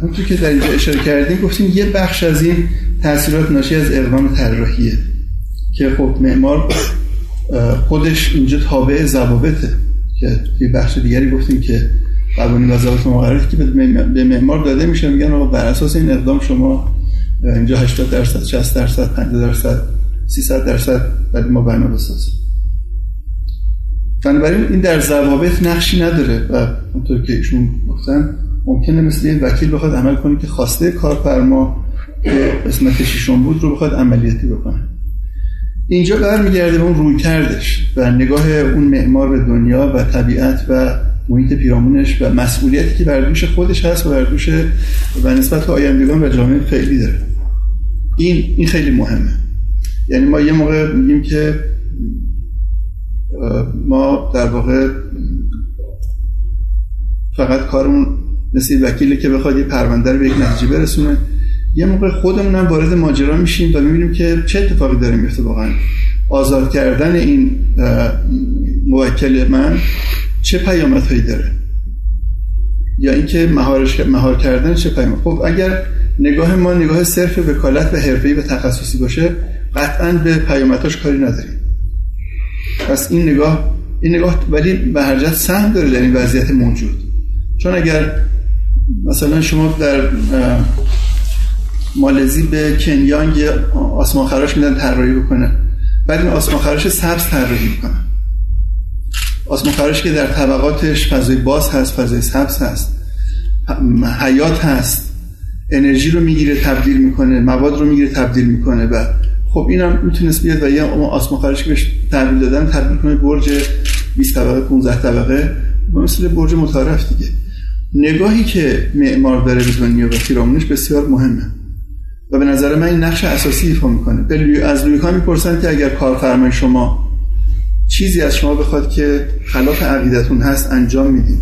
همونطور که در اینجا اشاره کردیم گفتیم یه بخش از این تاثیرات ناشی از اقدام طراحیه که خب معمار خودش اینجا تابع ضوابطه که توی بخش دیگری گفتیم که قوانین و ضوابط مقرراتی که به معمار داده میشه میگن آقا بر اساس این اقدام شما اینجا 80 درصد 60 درصد 50 درصد 300 درصد ولی ما بنا بسازیم بنابراین این در ضوابط نقشی نداره و اونطور که ایشون گفتن ممکنه مثل یه وکیل بخواد عمل کنه که خواسته کارفرما که قسمت شیشون بود رو بخواد عملیاتی بکنه. اینجا برمیگرده به اون روی کردش و نگاه اون معمار به دنیا و طبیعت و محیط پیرامونش و مسئولیتی که بر دوش خودش هست و بر دوش و نسبت آیندگان و جامعه فعلی داره. این این خیلی مهمه. یعنی ما یه موقع میگیم که ما در واقع فقط کارمون مثل وکیلی که بخواد یه پرونده رو به یک نتیجه برسونه. یه موقع خودمون هم وارد ماجرا میشیم و می‌بینیم که چه اتفاقی داره میفته واقعا. آزاد کردن این موکل من چه پیامدهایی داره؟ یا اینکه مهارش مهار کردن چه پیامد؟ خب اگر نگاه ما نگاه صرف وکالت و حرفه‌ای و تخصصی باشه قطعا به پیامدهاش کاری نداریم. پس این نگاه این نگاه ولی به هر جهت سهم داره در این وضعیت موجود. چون اگر مثلا شما در مالزی به کنیانگ آسمان خراش میدن طراحی بکنه. بعد این آسمان خراش سبز طراحی می‌کنن. آسمان خراش که در طبقاتش فضای باز هست فضای سبز هست حیات هست انرژی رو می‌گیره تبدیل می‌کنه مواد رو می‌گیره تبدیل می‌کنه و خب اینم می‌تونست بیاد و یه آسمان خراش که بهش تبدیل دادن تبدیل کنه برج 20 طبقه 15 طبقه مثل برج متعارف دیگه. نگاهی که معمار داره به دنیا و پیرامونش بسیار مهمه. و به نظر من این نقش اساسی ایفا می‌کنه. از لویکا می‌پرسن که اگر کارفرمای شما چیزی از شما بخواد که خلاف عقیدتون هست انجام میدین.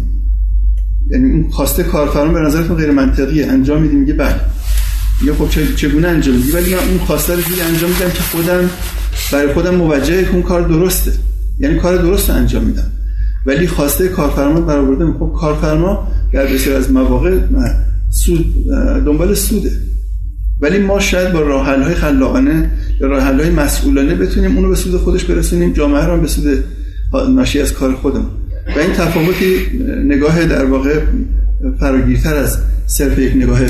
یعنی اون خواسته کارفرما به نظرتون غیر منطقیه انجام میدیم میگه بله. یا خب چگونه انجام میدی ولی من اون خواسته رو جوری انجام میدم که خودم برای خودم موجهه که اون کار درسته. یعنی کار درست انجام میدم. ولی خواسته کارفرما برآورده خب کارفرما در بسیار از مواقع سود دنبال سوده. ولی ما شاید با راه های خلاقانه یا راه های مسئولانه بتونیم اونو به سود خودش برسونیم جامعه رو به سود ناشی از کار خودمون. و این تفاوتی نگاه در واقع فراگیرتر از صرف یک نگاه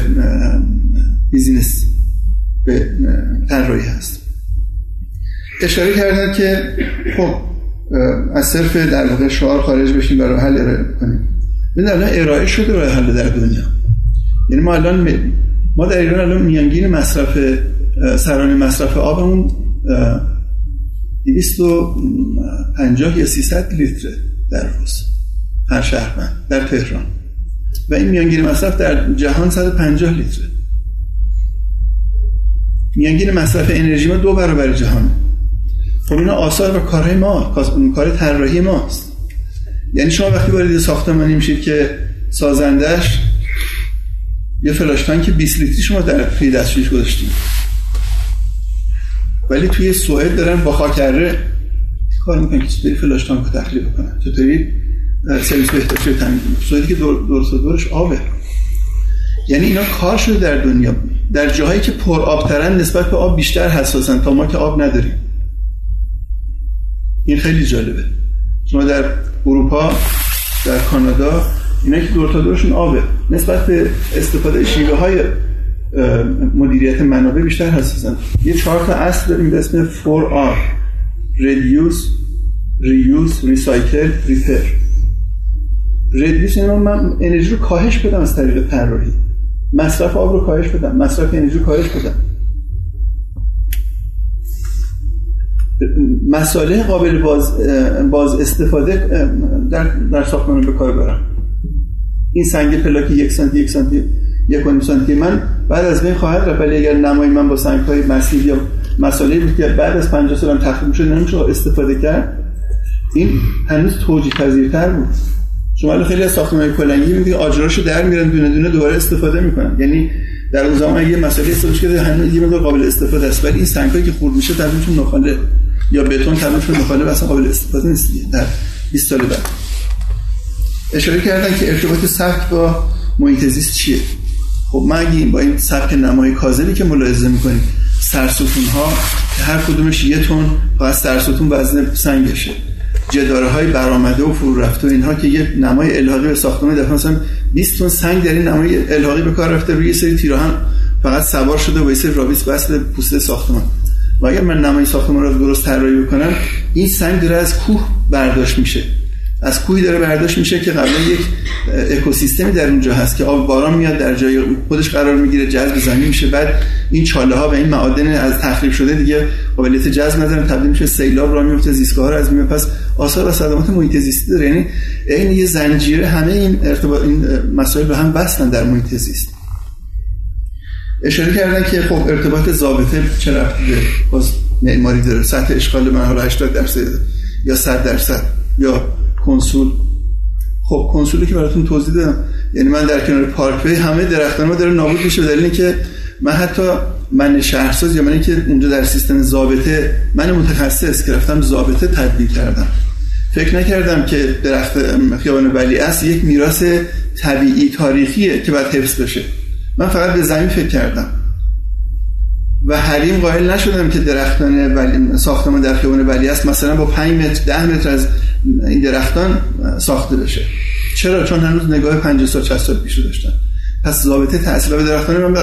بیزینس به طراحی هست. اشاره کردن که خب از صرف در واقع شعار خارج بشیم و راه حل ارائه کنیم. این الان ارائه شده راه حل در دنیا. یعنی ما الان ما در ایران الان میانگین مصرف سرانه مصرف آبمون 250 یا 300 لیتر در روز هر شهر در تهران. و این میانگین مصرف در جهان 150 لیتره. میانگین مصرف انرژی ما دو برابر جهان خب اینا آثار و کارهای ما کار طراحی ماست. یعنی شما وقتی وارد ساختمانی میشید که سازندش یه فلاش که 20 لیتری شما در پی دستشویش گذاشتید ولی توی سوئد دارن با خاکره کار می‌کنن که چطوری فلاش تانک رو تخلیه بکنن؟ چطوری سرویس بهداشتی رو تامین سوئدی که دور دور دورش آبه. یعنی اینا کار شده در دنیا. در جاهایی که پر آبترن نسبت به آب بیشتر حساسن تا ما که آب نداریم. این خیلی جالبه. شما در اروپا در کانادا اینا که دور تا دورشون آبه. نسبت به استفاده شیوه های مدیریت منابع بیشتر حساسن یه چهار تا اصل داریم به اسم 4R Reduce Reuse Recycle Repair Reduce یعنی من انرژی رو کاهش بدم از طریق طراحی. مصرف آب رو کاهش بدم. مصرف انرژی رو کاهش بدم. مساله قابل باز, باز استفاده در, در ساختمان به کار برم. این سنگ پلاک یک سانتی یک سانتی یک سانتی. من بعد از بین خواهد رفت ولی اگر نمای من با سنگ های مسیح یا مسئله بود که بعد از 50 سال تخریب شده نمیشه استفاده کرد. این هنوز توجیه پذیرتر بود. شما خیلی از ساختمان کلنگی میگه آجراشو در میرن دونه دونه دوباره استفاده می‌کنن. یعنی در اون زمان یه مسئله استفاده شده هنوز یه مقدار قابل استفاده است. ولی این سنگایی که خورد میشه تبدیلشون نخاله یا بتون تبدیلشون نخاله اصلا قابل استفاده نیست در 20 سال بعد. اشاره کردن که ارتباط سبک با محیط زیست چیه؟ خب ما اگه با این سبک نمای کاذبی که ملاحظه می‌کنیم سرستون ها که هر کدومش یه تون باید سرستون وزن سنگشه. جداره های برآمده و فرو رفته و اینها که یه نمای الحاقی به ساختمان دفعه مثلا 20 تن سنگ در این نمای الحاقی به کار رفته روی سری تیرا هم فقط سوار شده و سری رابیس بس پوسته ساختمان. و اگر من نمای ساختمان رو درست طراحی بکنم این سنگ داره از کوه برداشت میشه. از کوهی داره برداشت میشه که قبلا یک اکوسیستمی در اونجا هست که آب باران میاد در جای خودش قرار می‌گیره جذب زمین میشه. بعد این چاله ها و این معادن از تخریب شده دیگه قابلیت جذب ندارن تبدیل میشه سیلاب را میفته زیستگاه از میاد پس آثار و صدمات محیط زیستی داره. یعنی این یه زنجیره همه این ارتباط این مسائل به هم بستن در محیط زیست. اشاره کردن که خب ارتباط ضابطه چه رفتی به باز معماری داره. سطح اشغال من حالا 80 درصد یا 100 درصد یا کنسول. خب کنسولی که براتون توضیح دادم یعنی من در کنار پارک همه درختان ما داره نابود میشه دلیل که من حتی من شهرساز یا من که اونجا در سیستم ضابطه من متخصص که رفتم ضابطه تدبیر کردم. فکر نکردم که درخت خیابان ولی است یک میراث طبیعی تاریخیه که باید حفظ بشه. من فقط به زمین فکر کردم. و حریم قائل نشدم که درختان ولی ساختمان در خیابان ولی است. مثلا با 5 متر 10 متر از این درختان ساخته بشه. چرا؟ چون هنوز نگاه 50 سال 60 سال پیش داشتن پس ضابطه تاثیر به درختان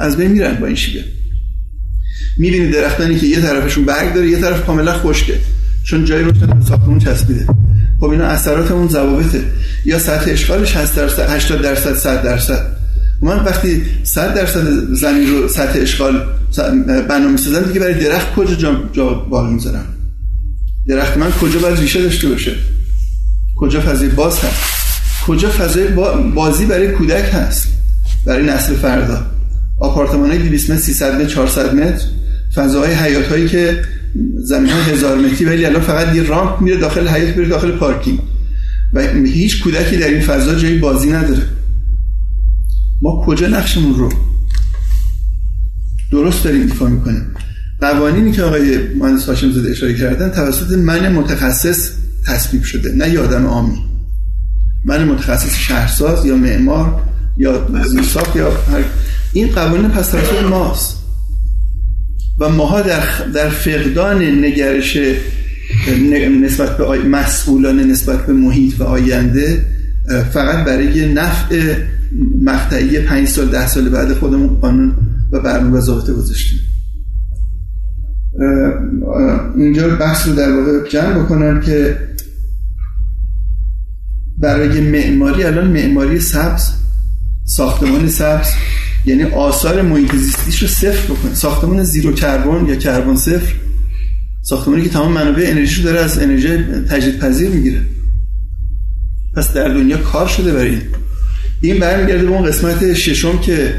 از بین میرن با این شیوه. می‌بینید درختانی که یه طرفشون برگ داره یه طرف کاملا خشکه. چون جایی رو به ساختمون چسبیده. خب اینا اثرات اون ضوابطه. یا سطح اشغالش 80 درصد 80 درصد 100 درصد. من وقتی 100 درصد زمین رو سطح اشغال بنا می‌سازم دیگه برای درخت کجا جا, جا بال می‌ذارم؟ درخت من کجا باید ریشه داشته باشه؟ کجا فضای باز هست؟ کجا فضای بازی برای کودک هست؟ برای نسل فردا. آپارتمان های 200 متر 300 متر 400 متر. فضاهای حیات هایی که زمین های هزار متری ولی الان فقط یه رامپ میره داخل حیات میره داخل پارکینگ. و هیچ کودکی در این فضا جایی بازی نداره. ما کجا نقشمون رو درست داریم ایفا می‌کنیم؟ قوانینی که آقای مهندس هاشم زاده اشاره کردن توسط من متخصص تصویب شده نه یادم آمی من متخصص شهرساز یا معمار یا زیرساخت یا هر... این قوانین پس توسط ماست. و ماها در, در فقدان نگرش نسبت به آی... مسئولان نسبت به محیط و آینده فقط برای نفع مقطعی پنج سال ده سال بعد خودمون قانون و برنامه و ضابطه گذاشتیم. اینجا بحث رو در واقع جمع بکنم که برای معماری الان معماری سبز ساختمان سبز یعنی آثار محیط زیستیش رو صفر بکنه ساختمان زیرو کربن یا کربن صفر ساختمانی که تمام منابع انرژی رو داره از انرژی تجدید پذیر می‌گیره. پس در دنیا کار شده برای این. این برمیگرده به اون قسمت ششم که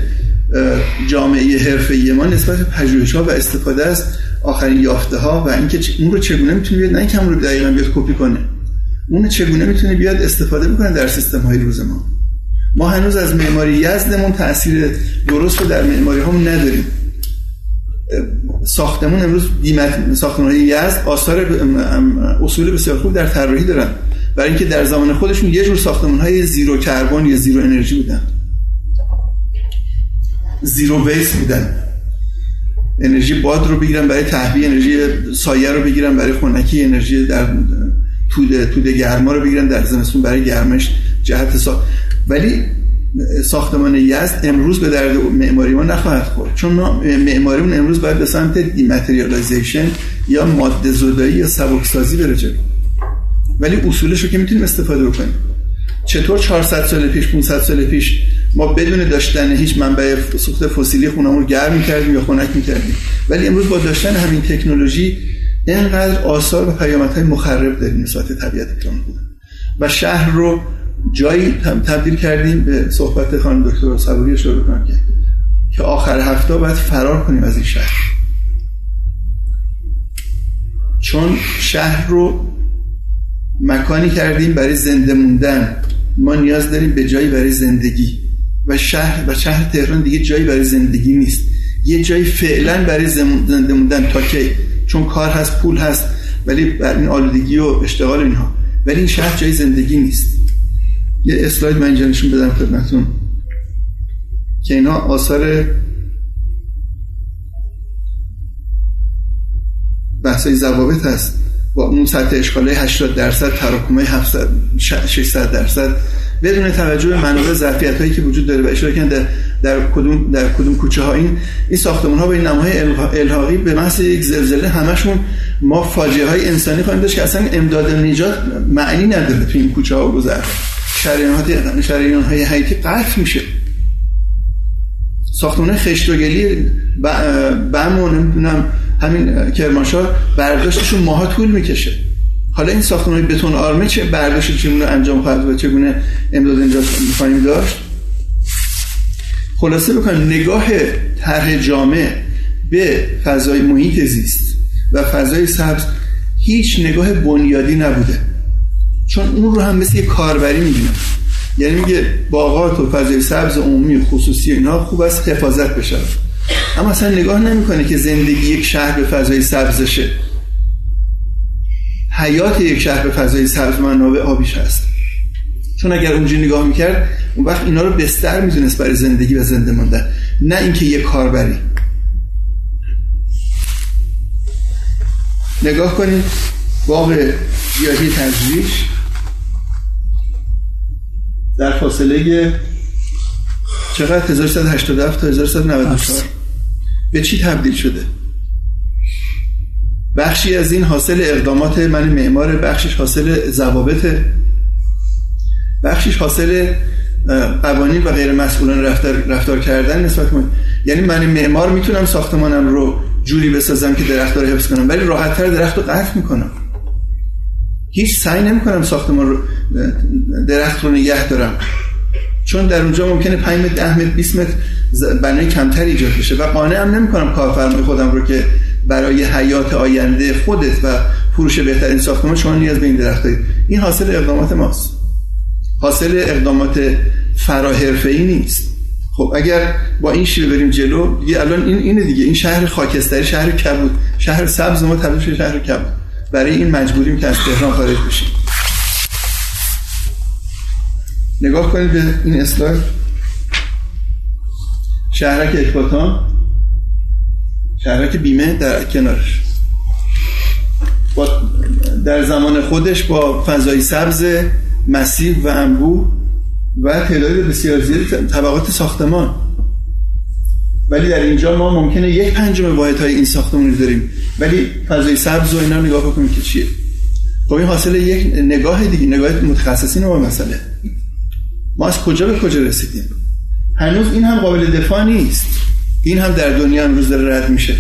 جامعه حرفه‌ای ما نسبت به پژوهش‌ها و استفاده از آخرین یافته ها و اینکه اون رو چگونه می‌تونه بیاد نه اینکه رو دقیقا بیاد کپی کنه. اون چگونه می‌تونه بیاد استفاده بکنه در سیستم های روز ما. ما هنوز از معماری یزدمون تاثیر درست رو در معماری همون نداریم. ساختمون امروز دیمت ساختمان یزد آثار اصول بسیار خوب در طراحی دارن. برای اینکه در زمان خودشون یه جور ساختمان های زیرو کربن یا زیرو انرژی بودن. زیرو ویست بودن. انرژی باد رو بگیرن برای تهویه انرژی سایه رو بگیرن برای خنکی انرژی در توده توده گرما رو بگیرن در زمستون برای گرمش. جهت سا... ولی ساختمان یزد امروز به درد معماری ما نخواهد خورد. چون ما معماریمون امروز باید به سمت دیماتریالایزیشن یا ماده زدایی یا سبکسازی بره جلو. ولی اصولش رو که می‌تونیم استفاده بکنیم. چطور 400 سال پیش 500 سال پیش ما بدون داشتن هیچ منبع سوخت فسیلی خونمون رو گرم می‌کردیم یا خنک می‌کردیم؟ ولی امروز با داشتن همین تکنولوژی اینقدر آثار و پیامدهای مخرب داریم نسبت طبیعت اکرام و شهر رو جایی تبدیل کردیم به صحبت خانم دکتر صبوری شروع کنم که که آخر هفته باید فرار کنیم از این شهر. چون شهر رو مکانی کردیم برای زنده موندن. ما نیاز داریم به جایی برای زندگی. و شهر و شهر تهران دیگه جایی برای زندگی نیست. یه جایی فعلا برای زنده موندن تا کی؟ چون کار هست پول هست ولی بر این آلودگی و اشتغال اینها. ولی این شهر جای زندگی نیست. یه اسلاید من اینجا نشون بدم خدمتون که اینا آثار بحثای ضوابط هست. با اون سطح اشکاله 80 درصد تراکمای 700 600 درصد. بدون توجه به منابع ظرفیت هایی که وجود داره و اشاره کردن در, در کدوم در کدوم کوچه ها این این ساختمان ها به این نمای الحاقی به محض یک زلزله همشون ما فاجعه های انسانی خواهیم داشت که اصلا امداد نجات معنی نداره تو این کوچه ها گذر. شریانات شریان های حیاتی قطع میشه. ساختمان خشت و گلی بم و نمی‌دونم همین کرمانشاه برداشتشون ماها طول می‌کشه. حالا این ساختمان بتون آرمه چه برداشت چگونه انجام خواهد و چگونه امداد اینجا می‌خواهیم داشت؟ خلاصه بکنم نگاه طرح جامع به فضای محیط زیست و فضای سبز هیچ نگاه بنیادی نبوده. چون اون رو هم مثل یه کاربری می‌بینم. یعنی میگه باغات و فضای سبز عمومی خصوصی اینا خوب است حفاظت بشه. اما اصلا نگاه نمی‌کنه که زندگی یک شهر به فضای سبزشه. حیات یک شهر به فضای سبز منابع آبیش هست. چون اگر اونجا نگاه می‌کرد اون وقت اینا رو بستر می‌تونست برای زندگی و زنده ماندن نه اینکه یه کاربری. نگاه کنید باغ گیاهی تجریش در فاصله چقدر؟ 1187 تا 1194 به چی تبدیل شده؟ بخشی از این حاصل اقدامات من معمار بخشش حاصل ضوابط بخشش حاصل قوانین و غیر مسئولان رفتار, رفتار کردن نسبت من. یعنی من معمار می‌تونم ساختمانم رو جوری بسازم که درخت رو حفظ کنم ولی راحتتر درخت رو قطع می‌کنم. هیچ سعی نمی‌کنم ساختمان رو درخت رو نگه دارم. چون در اونجا ممکنه 5 متر 10 متر 20 متر بنای کمتر ایجاد بشه. و قانعم نمی‌کنم کارفرمای خودم رو که برای حیات آینده خودت و فروش بهترین ساختمان شما نیاز به این درخت دارید. این حاصل اقدامات ماست. حاصل اقدامات فراحرفه‌ای نیست. خب اگر با این شیوه بریم جلو دیگه الان این اینه دیگه. این شهر خاکستری شهر کبود. شهر سبز ما تبدیل شهر کبود. برای این مجبوریم که از تهران خارج بشیم. نگاه کنید به این اسلاید شهرک اکباتان شهرک بیمه در کنارش. با در زمان خودش با فضای سبز مسیح و انبوه و تعداد بسیار زیادی طبقات ساختمان. ولی در اینجا ما ممکنه یک پنجم واحد های این ساختمان رو داریم. ولی فضای سبز و اینا نگاه بکنیم که چیه. خب این حاصل یک نگاه دیگه نگاه متخصصین ما مسئله. ما از کجا به کجا رسیدیم؟ هنوز این هم قابل دفاع نیست. این هم در دنیا امروز داره رد میشه.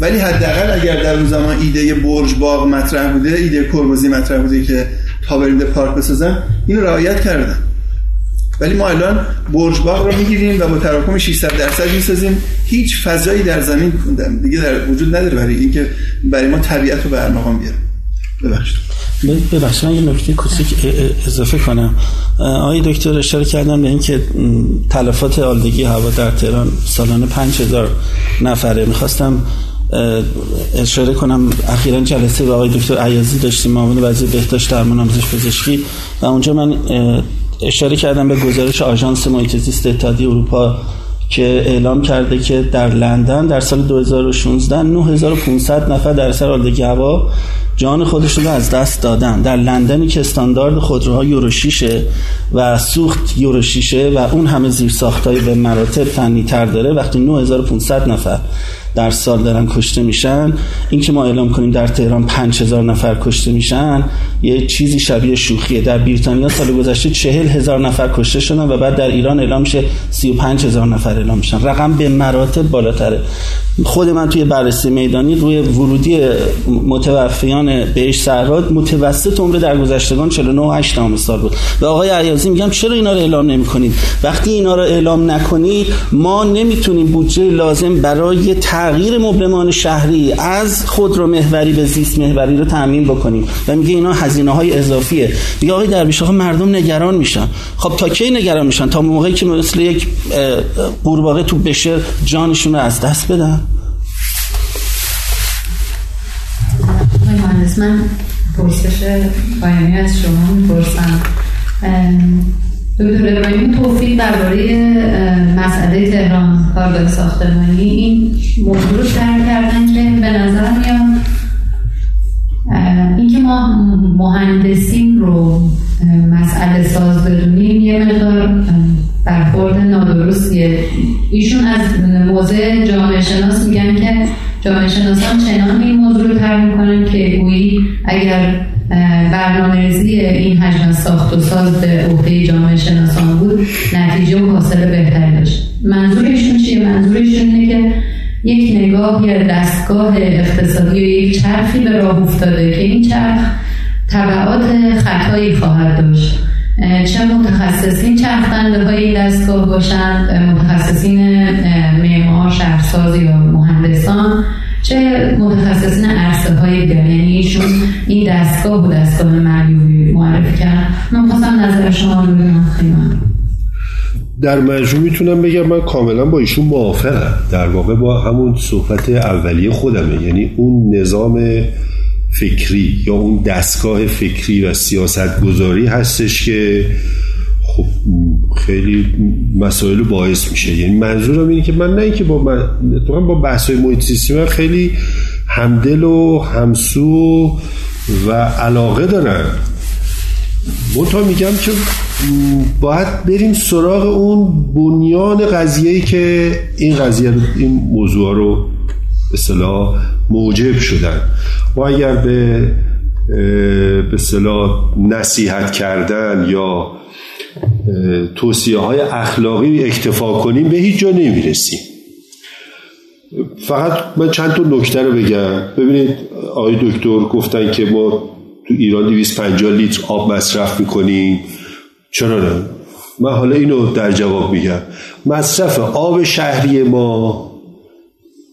ولی حداقل اگر در اون زمان ایده برج باغ مطرح بوده ایده کربوزی مطرح بوده که تاورینده پارک بسازن این رعایت کردن. ولی ما الان برج باغ رو می‌گیریم و با تراکم 600 درصد می‌سازیم. هیچ فضایی در زمین دیگه در وجود نداره برای اینکه برای ما طبیعت رو به ارمغان بیاره. ببخشید. ببخشید من یه نکته کوچیک اضافه کنم. آقای دکتر اشاره کردن به اینکه تلفات آلودگی هوا در تهران سالانه 5000 نفره. می‌خواستم اشاره کنم اخیرا جلسه با آقای دکتر عیازی داشتیم معاون وزیر بهداشت درمان آموزش پزشکی. و اونجا من اشاره کردم به گزارش آژانس محیط زیست اتحادیه اروپا که اعلام کرده که در لندن در سال 2016 9500 نفر در اثر آلودگی هوا جان خودشون رو از دست دادن. در لندنی که استاندارد خودروها یورو 6 و سوخت یورو 6 و اون همه زیر ساختایی به مراتب فنی تر داره وقتی 9500 نفر در سال دارن کشته میشن. این که ما اعلام کنیم در تهران 5000 نفر کشته میشن یه چیزی شبیه شوخیه. در بریتانیا سال گذشته 40 هزار نفر کشته شدن و بعد در ایران اعلام میشه 35 هزار نفر اعلام میشن. رقم به مراتب بالاتره. خود من توی بررسی میدانی روی ورودی متوفیان بهش سرات متوسط عمر در گذشتگان 49 و 8 سال بود. و آقای عیازی میگم چرا اینا رو اعلام نمی کنید وقتی اینا رو اعلام نکنید ما نمی‌تونیم بودجه لازم برای تغییر مبلمان شهری از خودرو محوری به زیست محوری رو تامین بکنیم. و میگه اینا هزینه های اضافیه. میگه آقای درویش آقا مردم نگران میشن. خب تا کی نگران میشن؟ تا موقعی که مثل یک قورباغه تو بشه جانشون رو از دست بدن. مهندس من پرسش پایانی از شما می‌پرسم. دکتر ابراهیم توفیق درباره مسئله تهران کارگاه ساختمانی. این موضوع رو سر کردن که به نظر میاد اینکه ما مهندسین رو مسئله ساز بدونیم یه مقدار برخورد نادرستیه. ایشون از موضع جامعه شناس میگن که جامعه شناسان چنان این موضوع رو تر می‌کنن که گویی اگر برنامه ریزی این حجم ساخت و ساز به عهده جامعه شناسان بود نتیجه و حاصل بهتری داشت. منظورشون چیه؟ منظورشون اینه که یک نگاه یا دستگاه اقتصادی و یک چرخی به راه افتاده که این چرخ طبعات خطایی خواهد داشت. چه متخصصین چرخنده های این دستگاه باشند؟ متخصصین معمار شهرساز یا مهندسان؟ چه متخصصین عرصه های یعنی ایشون این دستگاه و دستگاه معیوبی معرفی کرد من خواستم نظر شما رو بگم در مجموع می‌تونم بگم من کاملا با ایشون موافقم. در واقع با همون صحبت اولیه خودمه. یعنی اون نظام فکری یا اون دستگاه فکری و سیاست گذاری هستش که خب خیلی مسائل باعث میشه. یعنی منظورم اینه که من نه اینکه با من با بحث های محیط سیستم خیلی همدل و همسو و علاقه دارم. منتها میگم که باید بریم سراغ اون بنیان قضیه که این قضیه این موضوع رو به صلاح موجب شدن. ما اگر به به صلاح نصیحت کردن یا توصیه های اخلاقی اکتفا کنیم به هیچ جا نمی‌رسیم. فقط من چند تا نکته رو بگم. ببینید آقای دکتر گفتن که ما تو ایران 250 لیتر آب مصرف می‌کنیم. چرا نه؟ من حالا اینو در جواب میگم. مصرف آب شهری ما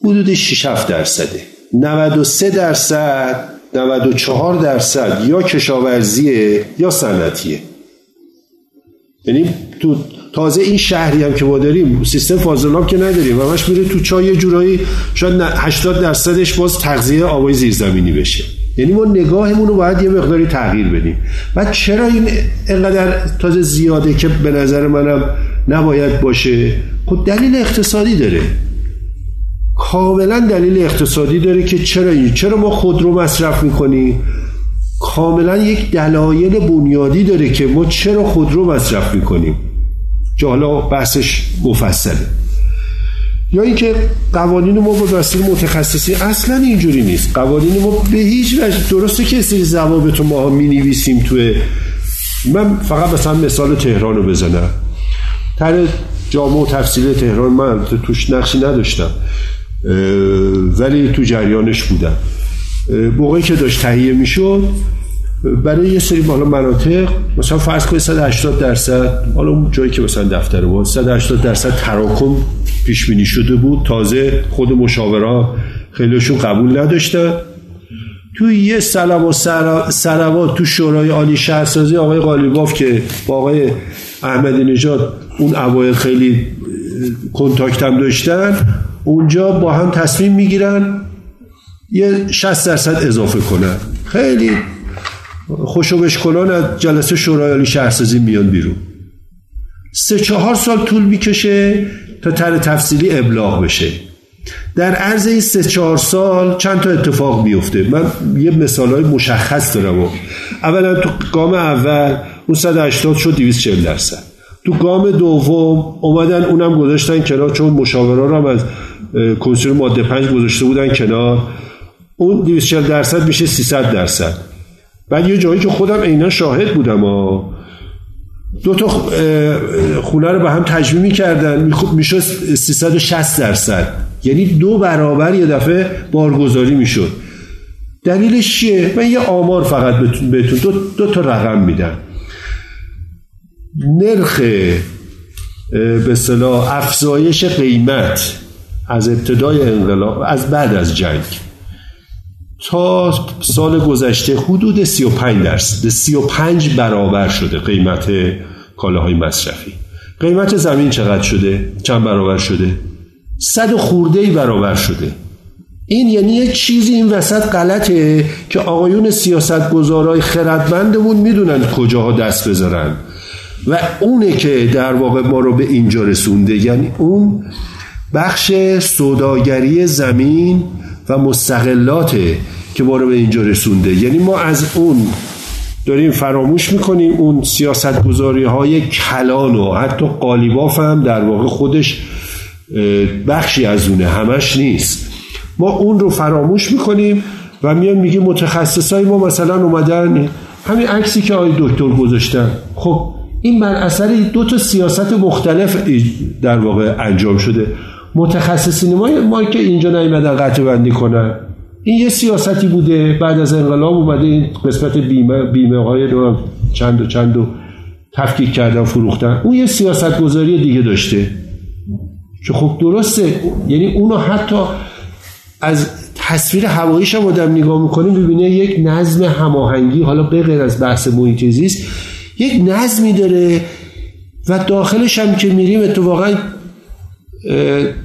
حدود 6 7 درصده. 93 درصد 94 درصد یا کشاورزیه یا صنعتیه. یعنی تو تازه این شهری هم که ما داریم سیستم فاضلاب که نداریم همش میره تو چای جورایی شاید 80 درصدش باز تغذیه آبای زیرزمینی بشه. یعنی ما نگاهمون رو باید یه مقداری تغییر بدیم. و چرا این انقدر تازه زیاده که به نظر منم نباید باشه؟ خب دلیل اقتصادی داره. کاملا دلیل اقتصادی داره که چرا چرا ما خود رو مصرف می‌کنیم کاملا یک دلایل بنیادی داره که ما چرا خودرو مصرف می‌کنیم. که حالا بحثش مفصله. یا اینکه قوانین ما با وسیله متخصصی اصلا اینجوری نیست. قوانین ما به هیچ وجه درسته که سری ضوابط ما می نویسیم توی من فقط مثلا مثال تهران رو بزنم. تر جامعه و تفصیل تهران من توش نقشی نداشتم. ولی تو جریانش بودم موقعی که داشت تهیه می‌شد برای یه سری بالا مناطق مثلا فرض کنید 180 درصد حالا اون جایی که مثلا دفتر بود 180 درصد تراکم پیش بینی شده بود. تازه خود مشاورا خیلیشون قبول نداشتن. تو یه سلام و سلوات تو شورای عالی شهرسازی آقای قالیباف که با آقای احمدی نژاد اون اوایل خیلی کنتاکت هم داشتن اونجا با هم تصمیم می‌گیرن یه 60 درصد اضافه کنن. خیلی خوشوبش کنان از جلسه شورای عالی شهرسازی میان بیرون. سه چهار سال طول می‌کشه تا تر تفصیلی ابلاغ بشه. در عرض این سه چهار سال چند تا اتفاق میفته من یه مثال های مشخص دارم. اولا تو گام اول اون 180 شد 240 درصد. تو گام دوم اومدن اونم گذاشتن کنار چون مشاوره رو هم از کنسول ماده 5 گذاشته بودن کنار. اون 240 درصد میشه 300 درصد. بعد یه جایی که خودم عینا شاهد بودم ها دو تا خونه رو به هم تجمیع کردن می‌شد 360 درصد. یعنی دو برابر یه دفعه بارگذاری می‌شد. دلیلش چیه؟ من یه آمار فقط بهتون دو, دو تا رقم میدم. نرخ به صلاح افزایش قیمت. از ابتدای انقلاب از بعد از جنگ. تا سال گذشته حدود 35 درصد 35 برابر شده قیمت کالاهای مصرفی. قیمت زمین چقدر شده؟ چند برابر شده؟ صد خورده ای برابر شده. این یعنی یک چیزی این وسط غلطه که آقایون سیاست گذارای خردمندمون می‌دونن کجاها دست بذارن. و اونه که در واقع ما رو به اینجا رسونده یعنی اون بخش سوداگری زمین و مستقلاته که ما رو به اینجا رسونده. یعنی ما از اون داریم فراموش می‌کنیم اون سیاست گذاری های کلان و حتی قالیباف هم در واقع خودش بخشی از اونه همش نیست. ما اون رو فراموش می‌کنیم و میان میگیم متخصص های ما مثلا اومدن همین عکسی که آقای دکتر گذاشتن. خب این بر اثر دو تا سیاست مختلف در واقع انجام شده. متخصصین ما ما که اینجا نیومدن قطع بندی کنن. این یه سیاستی بوده. بعد از انقلاب اومده این قسمت بیمه بیمه های رو چند و چند و تفکیک کردن فروختن. اون یه سیاست گذاری دیگه داشته. که خب درسته. یعنی اونو حتی از تصویر هواییش هم آدم نگاه می‌کنیم ببینه یک نظم هماهنگی حالا به غیر از بحث محیط یک نظمی داره و داخلش هم که میریم اتفاقا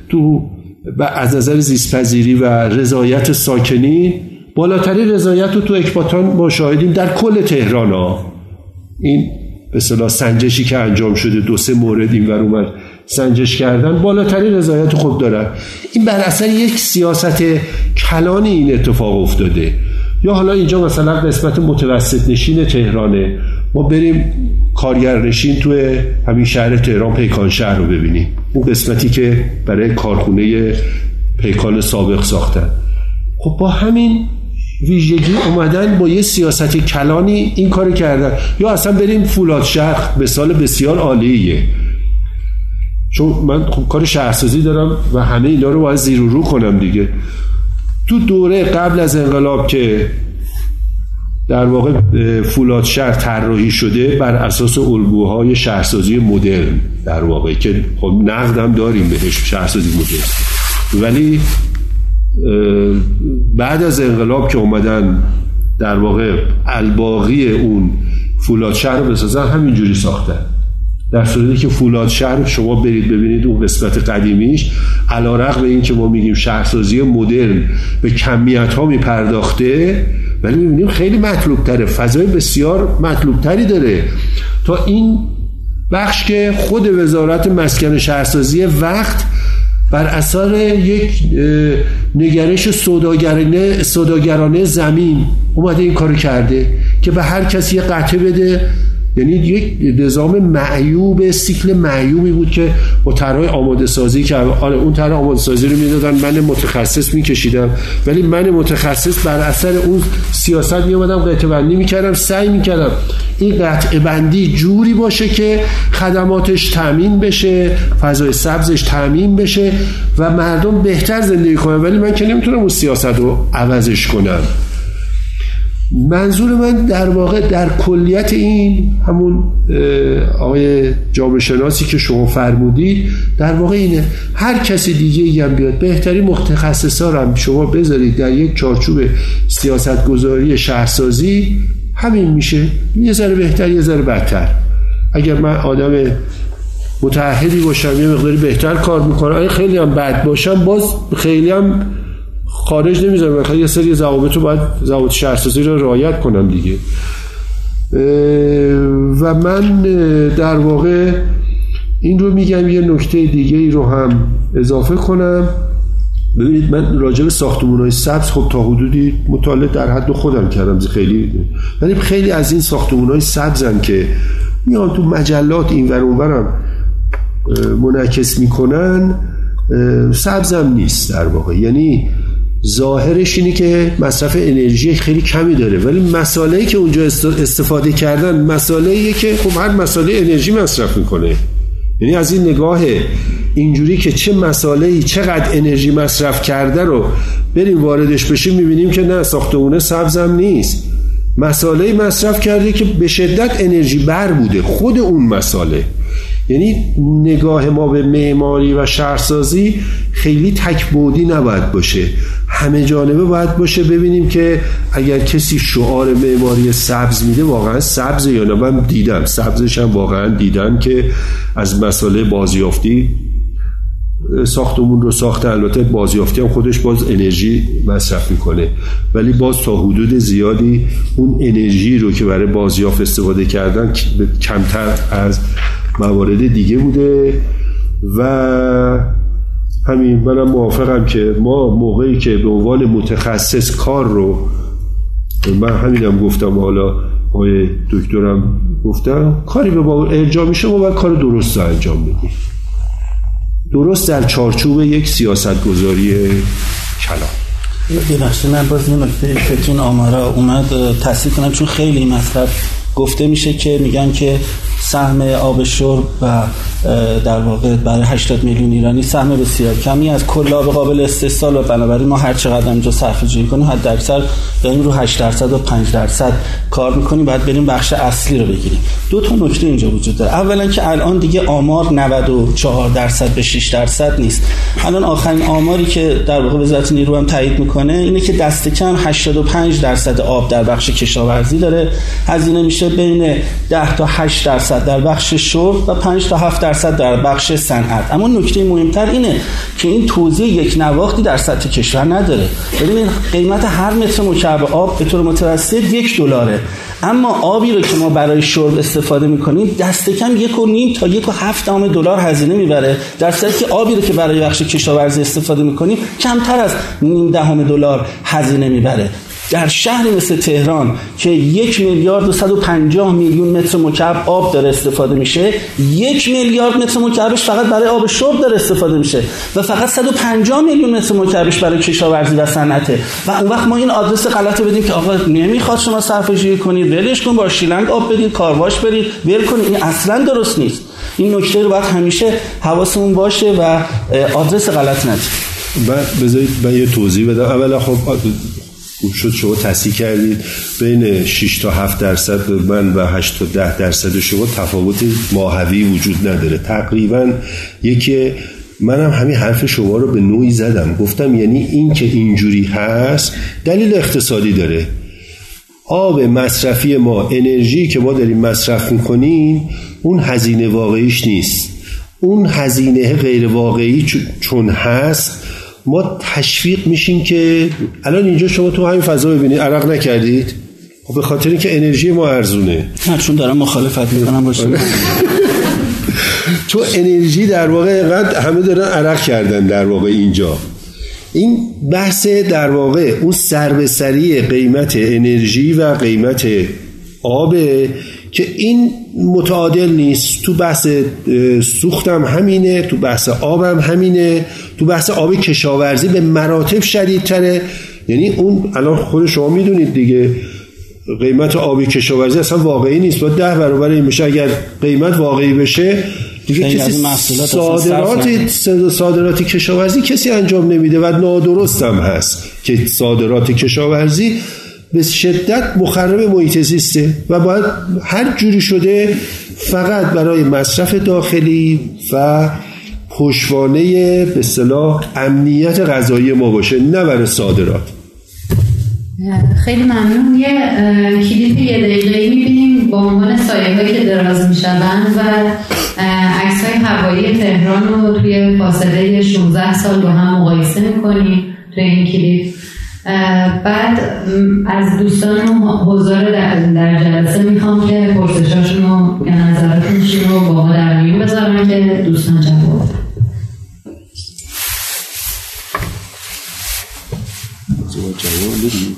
تو از نظر زیستپذیری و رضایت ساکنین بالاترین رضایت رو تو اکباتان ما شاهدیم در کل تهران ها. این به صلاح سنجشی که انجام شده دو سه مورد این ور اومد سنجش کردن بالاترین رضایت خوب دارن. این بر اثر یک سیاست کلانی این اتفاق افتاده. یا حالا اینجا مثلا قسمت متوسط نشین تهرانه. ما بریم کارگر نشین توی همین شهر تهران پیکان شهر رو ببینیم. اون قسمتی که برای کارخونه پیکان سابق ساختن خب با همین ویژگی اومدن با یه سیاست کلانی این کار کردن. یا اصلا بریم فولاد شهر به سال بسیار عالیه. چون من خب کار شهرسازی دارم و همه اینا رو باید زیر و رو کنم دیگه. تو دوره قبل از انقلاب که در واقع فولاد شهر طراحی شده بر اساس الگوهای شهرسازی مدرن در واقع که خب نقدم داریم بهش شهرسازی مدرن. ولی بعد از انقلاب که اومدن در واقع الباقی اون فولاد شهر رو بسازن همینجوری ساختن. در صورتی که فولاد شهر شما برید ببینید اون قسمت قدیمیش علا رقم این که ما میگیم شهرسازی مدرن به کمیت ها میپرداخته ولی می‌بینیم خیلی مطلوب تره فضای بسیار مطلوب تری داره. تا این بخش که خود وزارت مسکن شهرسازی وقت بر اثر یک نگرش سوداگرانه سوداگرانه زمین اومده این کارو کرده که به هر کسی یه قطعه بده یعنی یک نظام معیوب سیکل معیوبی بود که با طرح آماده سازی که آره اون طرح آماده سازی رو می‌دادن من متخصص میکشیدم. ولی من متخصص بر اثر اون سیاست میومدم قطعه بندی می‌کردم سعی می‌کردم این قطعه بندی جوری باشه که خدماتش تامین بشه فضای سبزش تامین بشه و مردم بهتر زندگی کنن. ولی من که نمی‌تونم اون سیاست رو عوضش کنم. منظور من در واقع در کلیت این همون آقای جامعه شناسی که شما فرمودید در واقع اینه. هر کسی دیگه هم بیاد بهترین متخصصا رو هم شما بذارید در یک چارچوب سیاست گذاری شهرسازی همین میشه. یه ذره بهتر یه ذره بدتر. اگر من آدم متعهدی باشم یه مقداری بهتر کار می‌کنم خیلی هم بد باشم؟ باز خیلی هم خارج نمی‌ذارم یه سری ضوابط رو باید ضوابط شهرسازی رو رعایت کنم دیگه. و من در واقع این رو میگم یه نکته دیگه ای رو هم اضافه کنم. ببینید من راجع به ساختمون های سبز خب تا حدودی مطالعه در حد خودم کردم خیلی ولی خیلی از این ساختمون های سبزن که میان تو مجلات این ور اونورم منعکس می‌کنن سبزم نیست در واقع. یعنی ظاهرش اینه که مصرف انرژی خیلی کمی داره. ولی مسائلی که اونجا استفاده کردن مسائلیه که خب هر مسئله انرژی مصرف می‌کنه. یعنی از این نگاه اینجوری که چه مسائلی چقدر انرژی مصرف کرده رو بریم واردش بشیم می‌بینیم که نه ساختمونه سبزم نیست. مسائلی مصرف کرده که به شدت انرژی بر بوده. خود اون مساله یعنی نگاه ما به معماری و شهرسازی خیلی تکبودی نباید باشه. همه جانبه باید باشه ببینیم که اگر کسی شعار معماری سبز میده واقعا سبز یا نه؟ من دیدم. سبزش هم واقعا دیدم که از مسئله بازیافتی ساختمون رو ساخته. البته بازیافتی هم خودش باز انرژی مصرف می‌کنه. ولی باز تا حدود زیادی اون انرژی رو که برای بازیافت استفاده کردن کمتر از موارد دیگه بوده و همین منم موافقم که ما موقعی که به عنوان متخصص کار رو من همینم گفتم حالا آقای دکترم گفتم کاری به ما ارجاع میشه ما باید کار درست انجام بدیم. درست در چارچوب یک سیاست گذاری کلان. ببخشید من باز این نکته که آمارا اومد تصدیق کنم چون خیلی مصرف گفته میشه که میگن که سهم آب شرب و در واقع برای 80 میلیون ایرانی سهم بسیار کمی از کل آب قابل استحصال و بنابراین ما هر چقدر اینجا صرفه جویی کنیم حد اکثر داریم رو 8 درصد و 5 درصد کار می‌کنیم. باید بریم بخش اصلی رو بگیریم. دو تا نکته اینجا وجود داره. اولا که الان دیگه آمار 94 درصد به 6 درصد نیست. الان آخرین آماری که در واقع وزارت نیرو هم تایید می‌کنه اینه که دست کم 85 درصد آب در بخش کشاورزی داره. هزینه میشه بین 10 تا 8 درصد در بخش شرب و 5 تا 7 درصد در بخش صنعت. اما نکته مهمتر اینه که این توزیع یک نواختی در سطح کشور نداره. ببینید قیمت هر متر مکعب آب به طور متوسط یک دلاره. اما آبی رو که ما برای شرب استفاده می‌کنیم دست کم یک و نیم تا یک و هفت دلار هزینه می‌بره. در صورتی که آبی رو که برای بخش کشاورزی استفاده می‌کنیم کمتر از نیم دهم دلار هزینه می‌بره. در شهری مثل تهران که یک میلیارد و 150 میلیون متر مکعب آب داره استفاده میشه یک میلیارد متر مکعبش فقط برای آب شرب داره استفاده میشه و فقط 150 میلیون متر مکعبش برای کشاورزی و صنعته. و اون وقت ما این آدرس غلط بدیم که آقا نمی‌خواد شما صرفه کنید ولش کن با شیلنگ آب بدید کارواش برید ول کنید. این اصلا درست نیست. این نکته رو باید همیشه حواسمون باشه و آدرس غلط ندید بذارید من یه توضیح بدم. اولا خب خوب شد شما تصحیح کردید بین 6 تا 7 درصد من و 8 تا 10 درصد شما تفاوت ماهوی وجود نداره. تقریبا یکی منم همین حرف شما رو به نوعی زدم. گفتم یعنی این که اینجوری هست دلیل اقتصادی داره. آب مصرفی ما انرژی که ما داریم مصرف می‌کنیم اون هزینه واقعیش نیست. اون هزینه غیر واقعی چون هست ما تشویق میشیم که الان اینجا شما تو همین فضا ببینید عرق نکردید؟ خب به خاطر اینکه انرژی ما ارزونه. نه چون دارم مخالفت می‌کنم باشه. چون انرژی در واقع اینقدر همه دارن عرق کردن در واقع اینجا. این بحث در واقع اون سری قیمت انرژی و قیمت آب که این متعادل نیست. تو بحث سوختم همینه تو بحث آبم همینه تو بحث آب کشاورزی به مراتب شدیدتره. یعنی اون الان خود شما می‌دونید دیگه قیمت آب کشاورزی اصلا واقعی نیست. با ده برابر این بشه اگر قیمت واقعی بشه دیگه کسی صادرات صادرات کشاورزی کسی انجام نمیده و نادرست هم هست که صادرات کشاورزی به شدت مخرب محیط زیسته و باید هر جوری شده فقط برای مصرف داخلی و پشوانه به صلاح امنیت غذایی ما باشه نه برای صادرات. خیلی ممنون. یه کلیپ یه دقیقه می‌بینیم با عنوان سایه هایی که دراز می‌شوند و عکس های هوایی تهران رو توی فاصله 16 سال با هم مقایسه می‌کنیم. توی این کلیپ بعد از دوستان حضار در, در جلسه می‌خوام که پرسشاشون رو یا نظراتشون رو با ما در میون بذارم که دوستان جواب جواب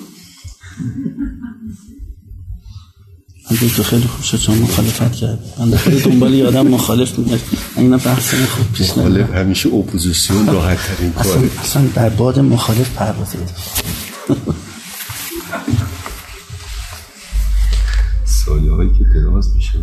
من تو خیلی خوب شد شما مخالفت کرد. من خیلی دنبال یادم مخالف میگرد این بحث خوب پیش مخالف همیشه اپوزیسیون راحت ترین کاره. اصلا در باد مخالف پروازید سایه هایی که دراز میشه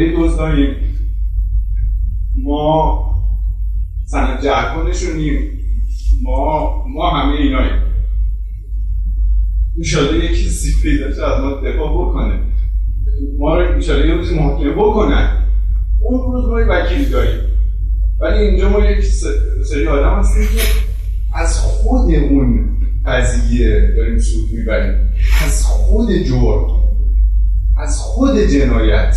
ایدوز داریم ما سند جهتانشونیم ما ما همه ایناییم. این شاده یکی پیدا شه از ما دفاع بکنه. ما رو انشالله یه روزی محاکمه بکنن. اون روز ما وکیل داریم. ولی اینجا ما یک سری آدم هستیم که از خود اون قضیه داریم سود می‌بریم. از خود جور از خود جنایت.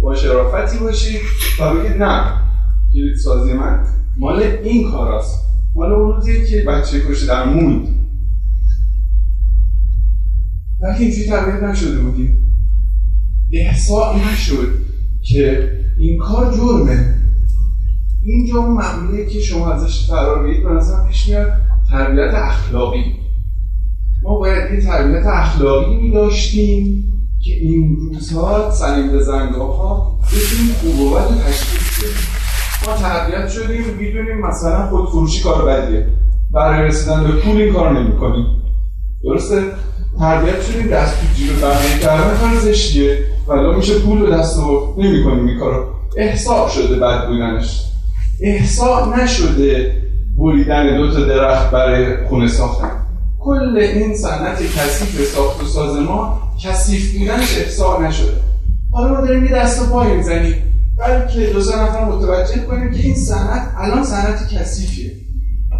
با شرافتی باشی. و بگید نه کلید سازی من. مال این کاراست. مال اون روزیه که بچه کشته در موند. وقتی اینجوری تربیت نشده بودیم احساس نشد که این کار جرمه. اینجا اون مقوله که شما ازش فرار بید به نظرم پیش میاد تربیت اخلاقی. ما باید یه تربیت اخلاقی می داشتیم. که این روزها به زنگاه ها بتونیم خوب و بد تشکیل کنیم ما تربیت شدیم می‌دونیم مثلا خودفروشی کار بدیه. برای رسیدن به پول این کار نمی‌کنیم. درسته؟ تربیت شدیم دست تو جیب بقیه کردن کار زشتیه. ولی میشه پول به دست رو نمی‌کنیم این کارو. احساء شده بد بودنش. احساء نشده بریدن دو تا درخت برای خونه ساختن. کل این صنعت کثیف ساخت و ساز ما کثیف بودنش احساء نشده. حالا ما داریم یه دست و پای می‌زنیم. بلکه دو سه نفر متوجه کنیم که این صنعت الان صنعت کثیفیه.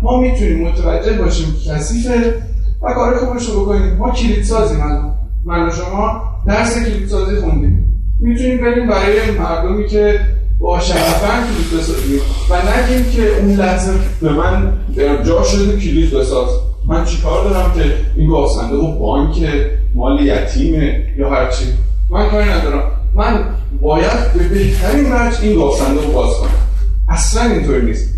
ما می‌تونیم متوجه باشیم که کثیفه و کار خوبش رو بکنیم ما کلید سازیم الان. من و شما درس کلید سازی خوندیم. می‌تونیم بریم برای مردمی که با شرفن کلید بسازیم. و نگیم که اون لحظه به من جا شده کلید بساز. من چیکار دارم که این گاهسنده و بانک مال یتیمه یا هرچی من کاری ندارم. من باید به بهترین وجه این گاهسنده رو باز کنم. اصلا اینطور نیست.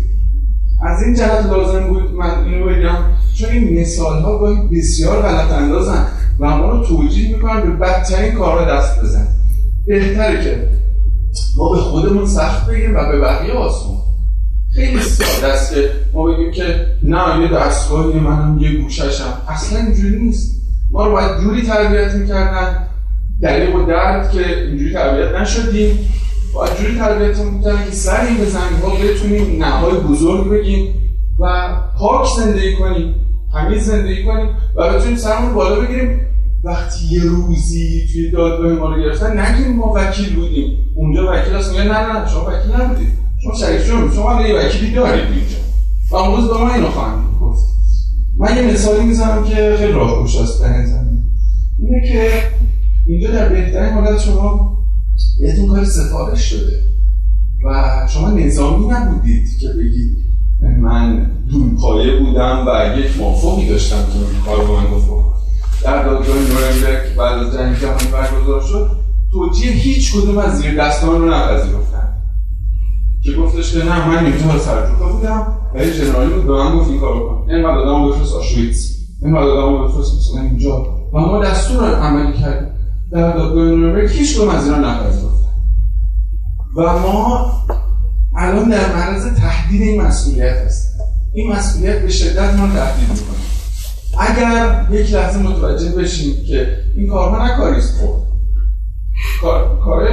از این جهت لازم بود من اینو بگم چون این مثال ها گاهی بسیار غلط اندازن و ما رو توجیه می‌کنن به بدترین کارها دست بزن بهتره که ما به خودمون سخت بگیم و به بقیه آسون خیلی ساده است ما بگیم که نه یه دستگاهی منم یه گوششم. اصلا اینجوری نیست. ما رو باید جوری تربیت می‌کردن. دلیل و درد که اینجوری تربیت نشدیم. باید جوری تربیت می‌کردن که سر به زمین ها بتونیم نهای بزرگ بگیم و پاک زندگی کنیم. تمیز زندگی کنیم و بتونیم سرمون بالا بگیریم. وقتی یه روزی توی دادگاه ما رو گرفتن نگیم ما وکیل بودیم. اونجا وکیل هست. نه نه شما وکیل نبودید. شما شریف جون شما یه وکیلی دارید اینجا و اون روز به ما اینو خواهند گفت. من یه مثالی می‌زنم که خیلی راهگوش است در زمین اینه که اینجا در بهترین حالت شما بهتون کار سفارش شده. و شما نظامی نبودید که بگید من دونپایه بودم و یک موافقی داشتم که این کار من گفت. در دادگاه نورنبرگ بعد از جنگ جهانی برگزار شد. توجیه هیچ کدوم از زیر دستان رو نپذیرفتن که گفتش که نه من نیمتون سرجوکا بودم و یه جنرالی بود به من گفت این کار بکن اینقدر آدم بفرست آشویتس. اینقدر آدم بفرست مثلا اینجا. و ما دستور عملی کردیم. در دادگاه نورنبرگ هیچ کدوم از اینا نپذیرفتن و ما الان در معرض تهدید این مسئولیت هست این مسئولیت به شدت ما تهدید می‌کنه. اگر یک لحظه متوجه بشیم که این کارها نکاریست خب کار کار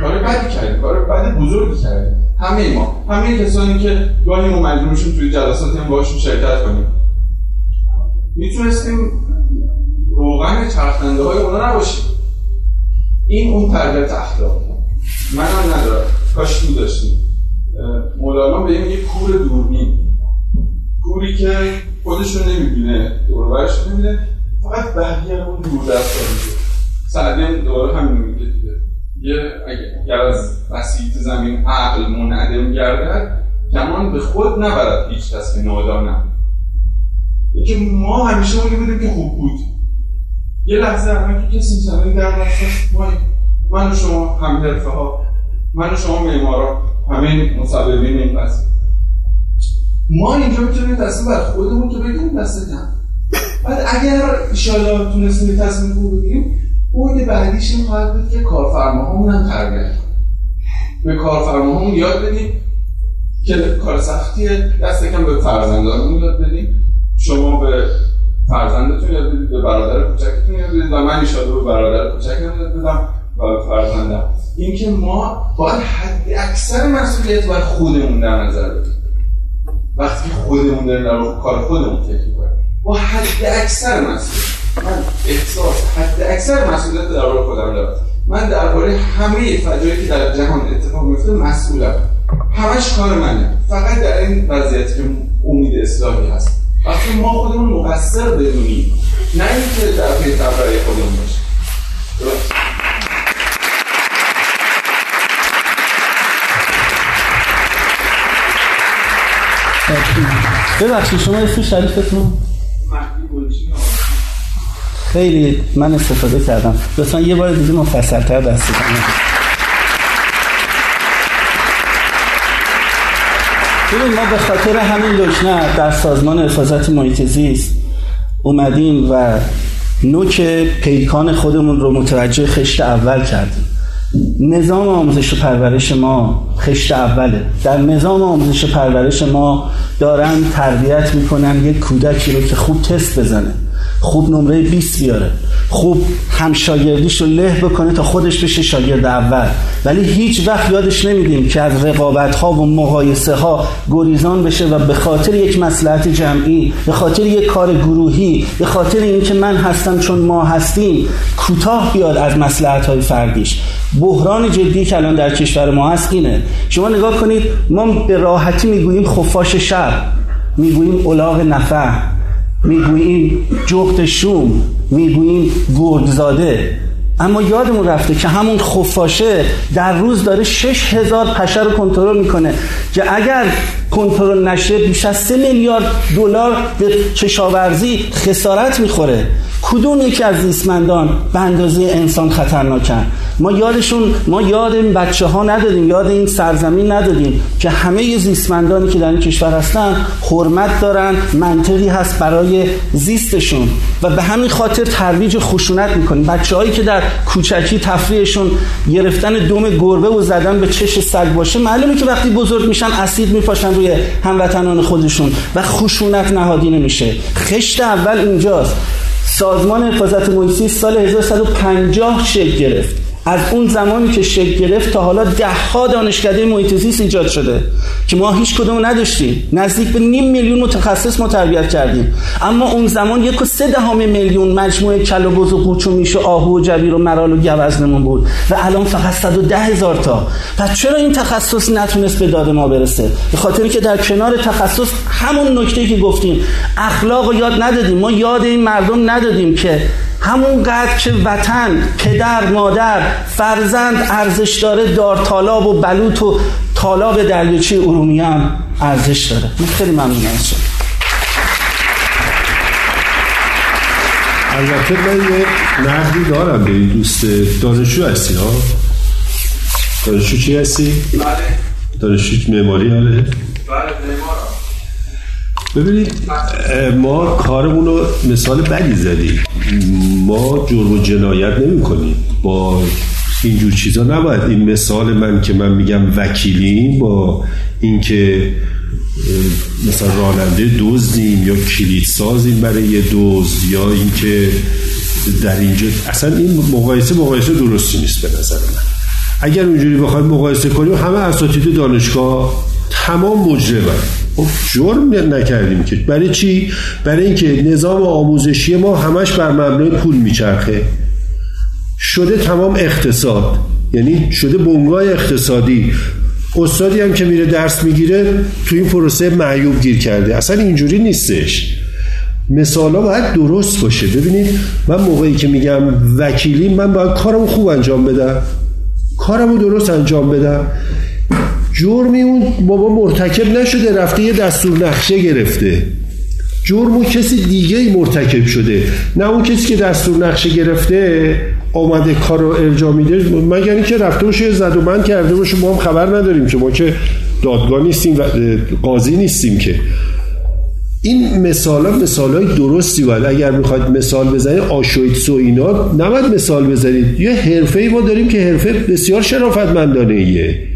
کار بدی کردیم کار بد بزرگی کردیم. همه ما همه کسانی که گاهی ما مجبورشیم توی جلسات هم باشون شرکت کنیم. می‌تونستیم روغن چرخنده های اونا نباشیم. این اون تربیت من هم ندارم. کاش تو داشتیم مولانا به این یه کور دوربین. کوری که خودشون نمی‌بینه دوربرش نمی‌بینه فقط بقیه اون دور دست سعدی هم دوباره همین میگه یه اگر از بسیط زمین عقل منعدم گردد کمان به خود نبرد هیچ کس که نادانم که ما همیشه اونی بودیم که خوب بود. یه لحظه الان که کسی زمین در ما من و شما هم حرفه ها من و شما معمارا همه مسببین این قضیه ما اینجا می‌تونیم تصمیم بر خودمون که بگیریم دست کم. بعد اگر ایشالا تونستیم تصمیم خوب بگیریم بعد بعدیش این خواهد بود که کارفرماهامون هم تربیت به کارفرماهامون یاد بدیم که کار سختیه. دست کم به فرزندانمون یاد بدیم. شما به فرزندتون یاد بدید به برادر کوچکتون یاد بدید و من ایشالا به برادر کوچکم یاد بدم و فرزندم. اینکه ما باید حد اکثر مسئولیت باید خودمون در نظر بگیریم. وقتی خودمون داریم در کار خودمون فکر کنیم با حد اکثر مسئولیت. من احساس حد اکثر مسئولیت در خودم دارم. من درباره همه فجایعی که در جهان اتفاق میفته مسئولم. همش کار منه. فقط در این وضعیت که امید اصلاحی هست. وقتی ما خودمون مقصر بدونیم نه اینکه در پی تبرای خودمون باشیم ببخشید شما اسم شریفتون؟ خیلی من استفاده کردم. لطفا یه بار دیگه مفصلتر دست ببین ما به خاطر همین لجنه در سازمان حفاظت محیط زیست اومدیم و نوک پیکان خودمون رو متوجه خشت اول کردیم. نظام آموزش و پرورش ما خشت اوله. در نظام آموزش و پرورش ما دارن تربیت می‌کنن یک کودکی رو که خوب تست بزنه. خوب نمره 20 بیاره. خوب همشاگردیش رو له بکنه تا خودش بشه شاگرد اول. ولی هیچ وقت یادش نمیدیم که از رقابت ها و مقایسه ها گریزان بشه و به خاطر یک مسلحت جمعی به خاطر یک کار گروهی به خاطر اینکه من هستم چون ما هستیم کوتاه بیاد از مسلحت های فردیش. بحران جدی که الان در کشور ما هست اینه. شما نگاه کنید ما به راحتی می‌گوییم خفاش شب می‌گوییم الاغ نفع. می‌گوییم جغد شوم می‌گوییم گردزاده. اما یادمون رفته که همون خفاشه در روز داره شش هزار پشه رو کنترل می‌کنه که اگر کنترل نشه بیش از سه میلیارد دلار به کشاورزی خسارت می‌خوره. کدوم یکی از زیستمندان به اندازه انسان خطرناکن ما یادشون ما یاد این بچه ها ندادیم یاد این سرزمین ندادیم که همه زیستمندانی که در این کشور هستن حرمت دارن منطقی هست برای زیستشون و به همین خاطر ترویج خشونت می‌کنیم. بچه هایی که در کوچکی تفریحشون گرفتن دم گربه و زدن به چش سگ باشه معلومه که وقتی بزرگ میشن اسید میپاشن روی هموطنان خودشون و خشونت نهادی نمیشه. خشت اول اینجاست. سازمان حفاظت محیط سال 1150 شکل گرفت. از اون زمانی که شکل گرفت تا حالا ده ها دانشکده محیط زیست ایجاد شده که ما هیچ کدوم نداشتیم. نزدیک به نیم میلیون متخصص ما تربیت کردیم. اما اون زمان یک و سه دهم میلیون مجموعه کل و بز و قوچ و میش و آهو و جبیر و مرال و گوزنمون بود و الان فقط 110 هزار تا. پس چرا این تخصص نتونست به داد ما برسه؟ به خاطر که در کنار تخصص همون نکته که گفتیم اخلاق و یاد ندادیم. ما یاد این مردم ندادیم که همونقدر که وطن پدر مادر فرزند ارزش داره دار طالاب و بلوط و طالاب دریاچه ارومیه هم ارزش داره. من خیلی ممنون از البته من یه نقدی دارم به این دوست. دانشجو هستی ها؟ دانشجو چی هستی؟ بله. دانشجو معماری آره. بله معمارم ببینید ما کارمون رو مثال بدی زدیم. ما جرم و جنایت نمی کنیم. با اینجور چیزا نباید. این مثال من که من میگم وکیلیم با اینکه مثلا راننده دزدیم یا کلید سازیم برای یه دزد یا اینکه در اینجا اصلا این مقایسه مقایسه درستی نیست به نظر من. اگر اونجوری بخوایم مقایسه کنیم همه اساتید دانشگاه تمام مجرمن. خب جرم نکردیم که. برای چی؟ برای اینکه نظام آموزشی ما همش بر مبنای پول میچرخه. شده تمام اقتصاد. یعنی شده بنگاه اقتصادی. استادی هم که میره درس می‌گیره تو این پروسه معیوب گیر کرده. اصلا اینجوری نیستش. مثالا باید درست باشه. ببینید من موقعی که میگم وکیلی من باید کارمو خوب انجام بدم. کارمو درست انجام بدم. جرمی اون بابا مرتکب نشده رفته یه دستور نقشه گرفته. جرم کسی دیگه ای مرتکب شده. نه اون کسی که دستور نقشه گرفته آمده کار رو ارجا میده. مگر اینکه رفته باشه زد و من کرده باشه. ما هم خبر نداریم که ما که دادگاه نیستیم و قاضی نیستیم که. این مثال ها مثال های درستی باید اگر می‌خواید مثال بزنید آشویتس و اینا نباید مثال بزنید. یه حرفه ای ما داریم که حرفه بسیار شرافتمندانه ایه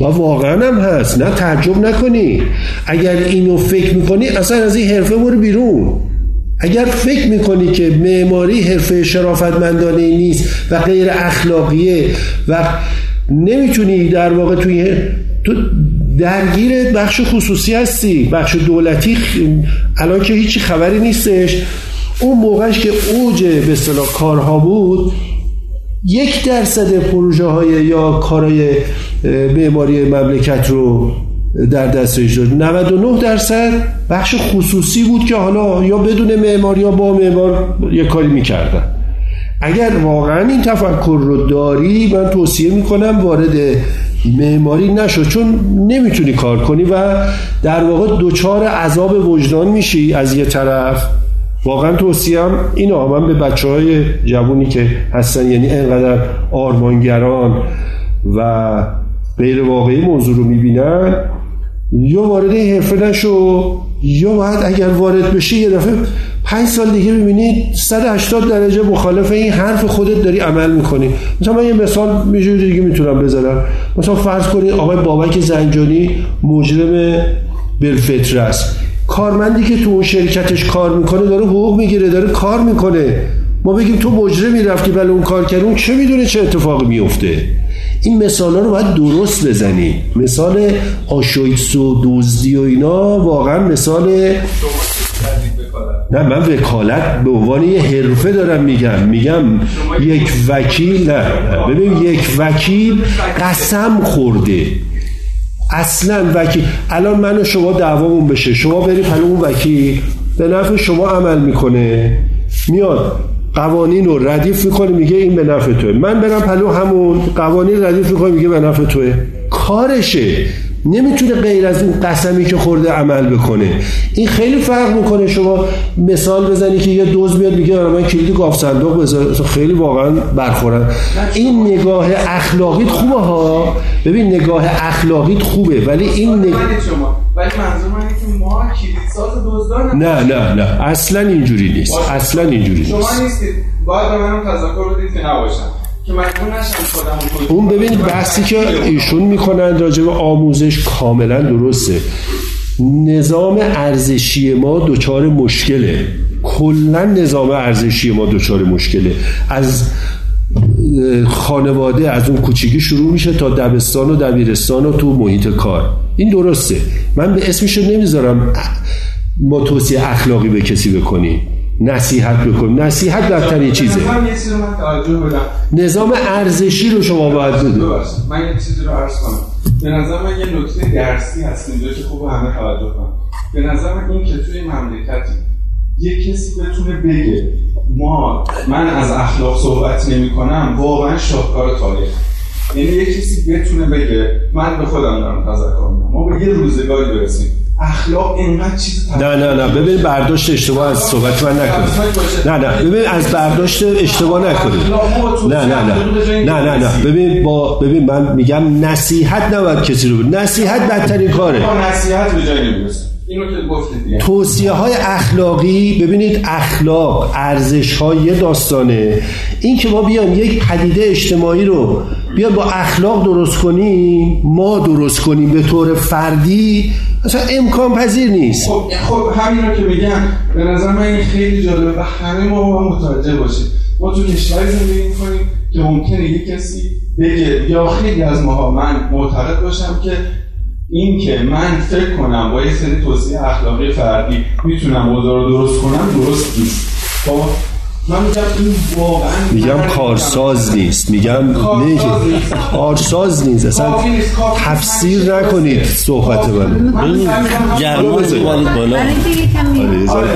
و واقعا هم هست. نه تعجب نکنی. اگر اینو فکر می‌کنی اصلا از این حرفه برو بیرون. اگر فکر می‌کنی که معماری حرفه شرافتمندانه نیست و غیر اخلاقیه و نمی‌تونی در واقع توی تو درگیر بخش خصوصی هستی بخش دولتی الان که هیچی خبری نیستش. اون موقعش که اوج به اصطلاح کارها بود یک درصد پروژه های یا کارهای معماری مملکت رو در دستش داشت 99 درصد بخش خصوصی بود که حالا یا بدون معماری یا با معمار یه کاری می‌کردن. اگر واقعا این تفکر رو داری من توصیه می‌کنم وارد معماری نشو چون نمی‌تونی کار کنی و در واقع دوچار عذاب وجدان میشی از یه طرف. واقعا توصیم اینو من به بچه های جوونی که هستن یعنی انقدر آرمانگران و غیر واقعی موضوع رو یا وارد این حرفه نشو یا باید اگر وارد بشی یه دفعه پنج سال دیگه می‌بینی 180 درجه مخالف این حرف خودت داری عمل می‌کنی. مثلا من یه مثال میجوری دیگه می‌تونم بذارم. مثلا فرض کنید آقای بابک زنجانی مجرم بالفطره است. کارمندی که تو اون شرکتش کار می‌کنه داره حقوق می‌گیره داره کار می‌کنه. ما بگیم تو مجرمی رفتی بله اون کار کرد اون چه می‌دونه چه اتفاقی میفته این مثال رو باید درست بزنی. مثال آشویتس و دزدی و اینا واقعا مثال نه من وکالت به عنوان یه حرفه دارم میگم. میگم یک وکیل نه ببین یک وکیل قسم خورده. اصلا وکیل الان من و شما دعوامون بشه. شما بری پهلو اون وکیل. به نفع شما عمل می‌کنه. میاد. قوانین رو ردیف می‌کنه میگه این به نفع توه. من برم پهلو همون قوانین ردیف می‌کنه میگه به نفع توه. کارشه. نمی‌تونه غیر از اون قسمی که خورده عمل بکنه. این خیلی فرق می‌کنه. شما مثال بزنی که یه دزد بیاد میگه من کلید گاوصندوق بذار. خیلی واقعا برخورن. این نگاه اخلاقیت خوبه ها؟ ببین نگاه اخلاقیت خوبه ولی این نگاه ولی منظور من که ما کلیدساز دزدان نه نه نه. اصلا اینجوری نیست. اصلا اینجوری نیست. شما نیستید. باید به منم تذکر بدید که نباشم. اون ببین بحثی که ایشون می‌کنن راجع به آموزش کاملا درسته. نظام ارزشی ما دچار مشکله. کلا نظام ارزشی ما دچار مشکله. از خانواده از اون کوچیکی شروع میشه تا دبستان و دبیرستان و تو محیط کار. این درسته. من به اسمش رو نمی‌ذارم ما توصیه اخلاقی به کسی بکنیم نصیحت بکنیم نصیحت بدترین چیزه. نظام ارزشی رو شما باید بده. من یه چیزی رو عرض کنم. به نظر من یه نکته درسی هست اینجا که خوب همه توجه کنم به نظر من این که توی مملکتی یه کسی بتونه بگه ما من از اخلاق صحبت نمی کنم واقعا شاهکار تاریخ. یعنی یه کسی بتونه بگه من به خودم دارم تذکر میدم ما به یه روزگاری برسیم. اخلاق اینقدر چیز نه نه نه. ببین برداشت اشتباه از صحبت من نکنید. نه نه. ببین از برداشت اشتباه نکنید. نه نه نه. نه نه نه. ببین با ببین من میگم نصیحت نباید کسی رو. نصیحت بدترین کاره. نصیحت به جایی نمی‌رسه توصیه های اخلاقی ببینید اخلاق ارزش های یه داستانه. این که ما بیایم یک پدیده اجتماعی رو بیایم با اخلاق درست کنیم ما درست کنیم به طور فردی اصلا امکان پذیر نیست. خب خب همین رو که میگم به نظر من این خیلی جالبه و همه ما با متوجه باشیم. ما تو کشوری زندگی می‌کنیم که ممکنه یک کسی بگه یا خیلی از ماها من معتقد باشم که این که من فکر کنم با یه سری توصیه اخلاقی فردی می‌تونم اوضاع رو درست کنم درست نیست. خب من میگم این واقعا میگم کارساز نیست. میگم نه کارساز نیست. اصلا تفسیر نکنید صحبت من. گرما ببرید بالا. آره، آره،.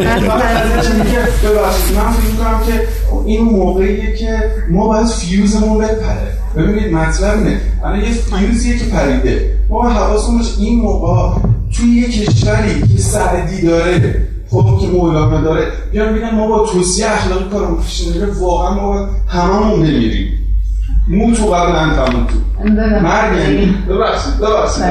ببخشید من فکر می‌کنم که این موقعیه که ما باید فیوزمون بپره. ببینید مطلب اینه. الان یه فیوزیه که پریده. ما حواسمون باشه این موقع توی یه کشوری که سعدی داره خب که مولانا داره بیان بگن ما با توصیه اخلاقی کارمون پیش نمیره واقعا ما هممون بمیریم. مو تو قبل انتمون تو. مرگ یعنی ببخشید ببخشید.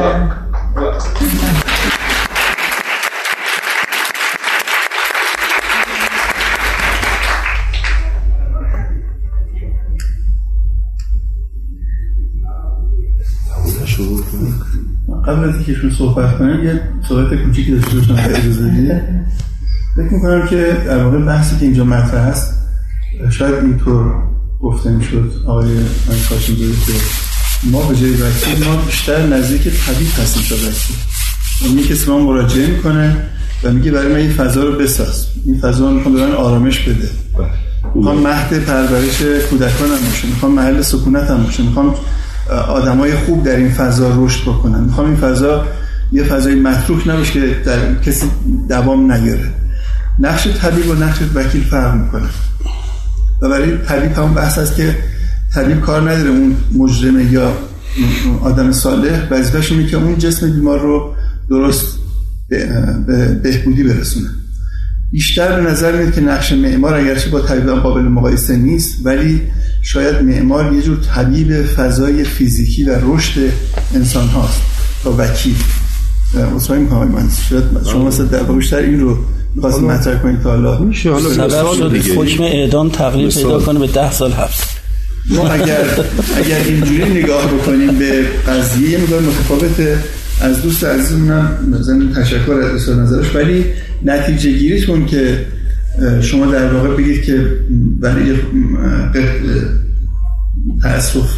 قبل از اینکه ایشون صحبت کنیم یه صحبت کوچیکی داشته باشم اجازه بدید فکر می‌کنم که در واقع بحثی که اینجا مطرح است شاید اینطور گفته می‌شد آقای من کاشم که ما به جای وکیل ما بیشتر نزدیک طبیب هستیم تا وکیل. یعنی کسی ما مراجعه می‌کنه و میگه برای من این فضا رو بساز. این فضا رو می‌خوام به آرامش بده. می‌خوام مهد پرورش کودکانم باشه. می‌خوام محل سکونتم باشه. می‌خوام آدمای خوب در این فضا رشد بکنن. می‌خوام این فضا یه فضای متروک نباشه که در کسی دوام نیاره. نقش طبیب و نقش وکیل فرق می‌کنه. و برای طبیب هم بحث است که طبیب کار نداره اون مجرمه یا آدم صالح. وظیفه‌ش اینه که اون جسم بیمار رو درست به بهبودی برسونه. بیشتر به نظر میاد که نقش معمار اگرچه با طبیب قابل مقایسه نیست ولی شاید معمار یه جور طبیب فضای فیزیکی و رشد انسان هاست تا وکیل. اصلاحی می‌کنم من شاید شما مثلا در بیشتر این رو می‌خواستیم مطرح کنیم تا حالا. میشه حالا سبب شد. حکم اعدام تغییر مثال. پیدا کنه به ده سال حبس. ما اگر اگر اینجوری نگاه بکنیم به قضیه یه مقدار متفاوته. از دوست عزیزمونم ضمن تشکر از اظهار نظرش. ولی نتیجه گیریتون که شما در واقع بگید که برای تأسف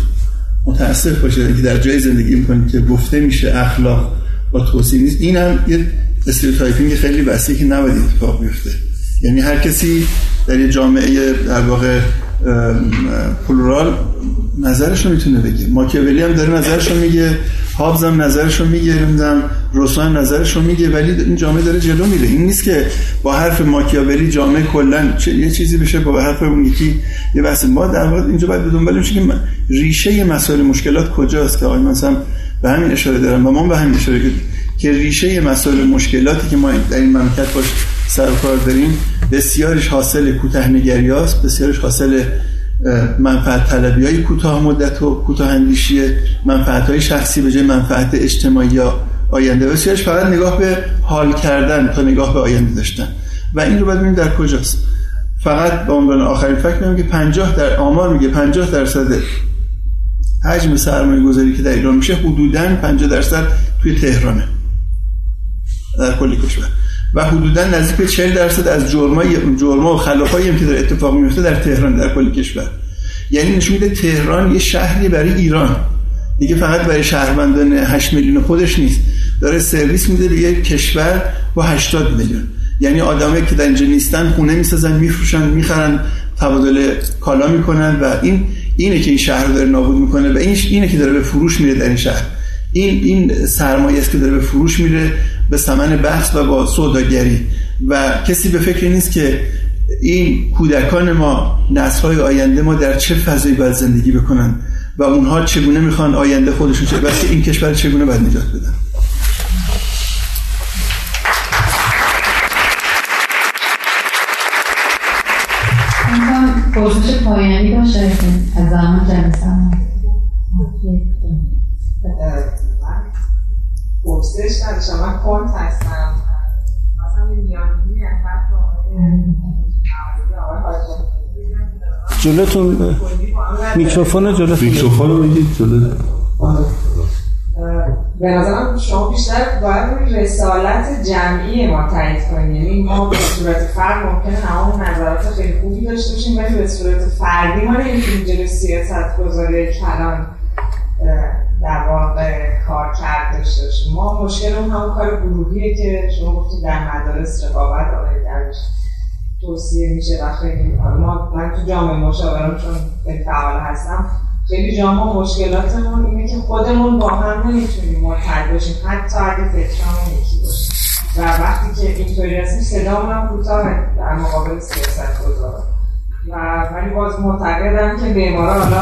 متاسف باشه که در جایی زندگی می‌کنید که گفته میشه اخلاق با توصیه نیست. این هم یه stereotyping خیلی وسیعی که نباید اتفاق بیفته. یعنی هر کسی در یه جامعه در واقع plural نظرش رو می‌تونه بگه. ماکیاولی هم داره نظرش رو میگه هابز هم نظرش رو میگه نمی‌دونم روسو هم نظرش رو میگه ولی این جامعه داره جلو میره. این نیست که با حرف ماکیاولی جامعه کلا چه- یه چیزی بشه با حرف اون یکی یه بحث. ما در واقع اینجا باید بشیم که ریشه مسائل مشکلات کجاست که آقای مثلا به همین اشاره دارم و ما به همین اشاره که ریشه مسائل مشکلاتی که ما در این مملکت باش سر و کار داریم بسیارش حاصل کوتاه‌نگری است بسیارش حاصل منفعت طلبی های کوتاه مدت و کوتاه اندیشی منفعت های شخصی به جای منفعت اجتماعی یا آینده. بسیارش فقط نگاه به حال کردن تا نگاه به آینده داشتن. و این رو باید ببینیم در کجاست. فقط به عنوان آخرین فکر میگم که 50 در آمار میگه 50 درصد حجم سرمایه گذاری که در ایران میشه حدوداً 50 درصد توی تهرانه. در کل کشور. و حدودا نزدیک به 40 درصد از جرمای جرما و خلافایی هم که در اتفاق میفته در تهران در کل کشور. یعنی نشون میده تهران یه شهری برای ایران. دیگه فقط برای شهروندان 8 میلیون خودش نیست. داره سرویس میده به یک کشور با 80 میلیون. یعنی آدمایی که در اینجا نیستن خونه می‌سازن میفروشن می‌خرن تبادل کالا می‌کنن و این اینه که این شهر رو داره نابود می‌کنه و این اینه که داره به فروش میره در این شهر. این این سرمایه است که داره به فروش میره به ثمن بحث و با سوداگری. و کسی به فکر نیست که این کودکان ما نسل‌های آینده ما در چه فضایی باید زندگی بکنن و اونها چگونه می‌خوان آینده خودشون چه بس این کشور چگونه باید نجات بدن؟ پرسش پایانی باشه از زمان جلسه. پرسش نداشتم من کنت هستم. جلوتون میکروفون جلوتون میکروفون رو میگید جلو. به نظرم شما بیشتر باید روی رسالت جمعی ما تایید کنید. یعنی ما به صورت فرد ممکنه همون نظرات خیلی خوبی داشته باشیم ولی به صورت فردی ما نمی‌تونیم جلوی سیاست گذاری کلان در واقع کار کرد داشته ما مشکلمون همون کار گروهیه که شما گفتید در مدارس رقابت آقای درش توصیه میشه و خیلی ما من تو جامعه مشاورم چون فعال هستم. خیلی جامعه مشکلاتمون اینه که خودمون با هم نمی‌تونیم متحد باشیم. حتی اگه فکرامون یکی باشه. و وقتی که اینطوری هستیم صدامون هم کوتاه در مقابل سیاست گذاره و ولی باز معتقدم که بیمارا حالا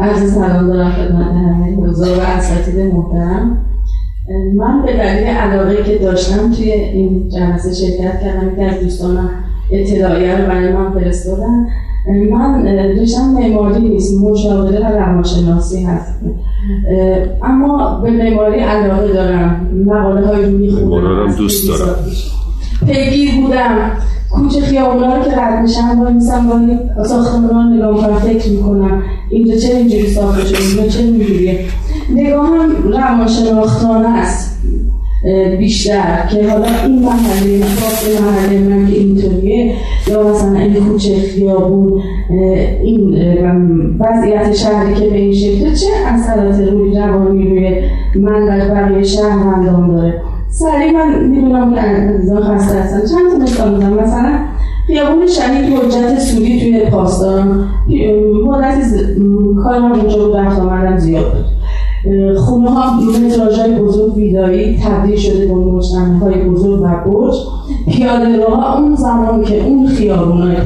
عرض سلام دارم خدمت همه حضار و اساتید محترم. من به دلیل علاقه که داشتم توی این جلسه شرکت کردم که از دوستانم اطلاعیه رو برای من فرستادن. من رشتم معماری نیست مشاوره و روانشناسی هست. اما به معماری علاقه دارم. مقاله های رو می‌خونم دوست دارم. پیگیر بودم. کوچه خیابونا رو که رد میشم وای میسم وای ساختمونا رو نگاه می‌کنم فکر می‌کنم. اینجا چه اینجوری ساخته شده اینجا چه اینجوریه؟ نگاه هم روانشناختانه است بیشتر که حالا این محله خاص محله من که اینطوریه یا مثلا این کوچه خیابون این وضعیت شهری که به این شکل چه اثرات روی روانی روی من و بقیه شهروندان داره. سریع من می‌دونم که عزیزان خسته هستن چند تا مثال مثلا خیابون شهید حجت سودی توی پاسداران مدتی کارم اونجا بود رفت آمدم زیاد بود. خونه ها متراژ های بزرگ ویدایی تبدیل شده به مجتمع های بزرگ و برج. پیاده ها اون زمان که اون خیابون های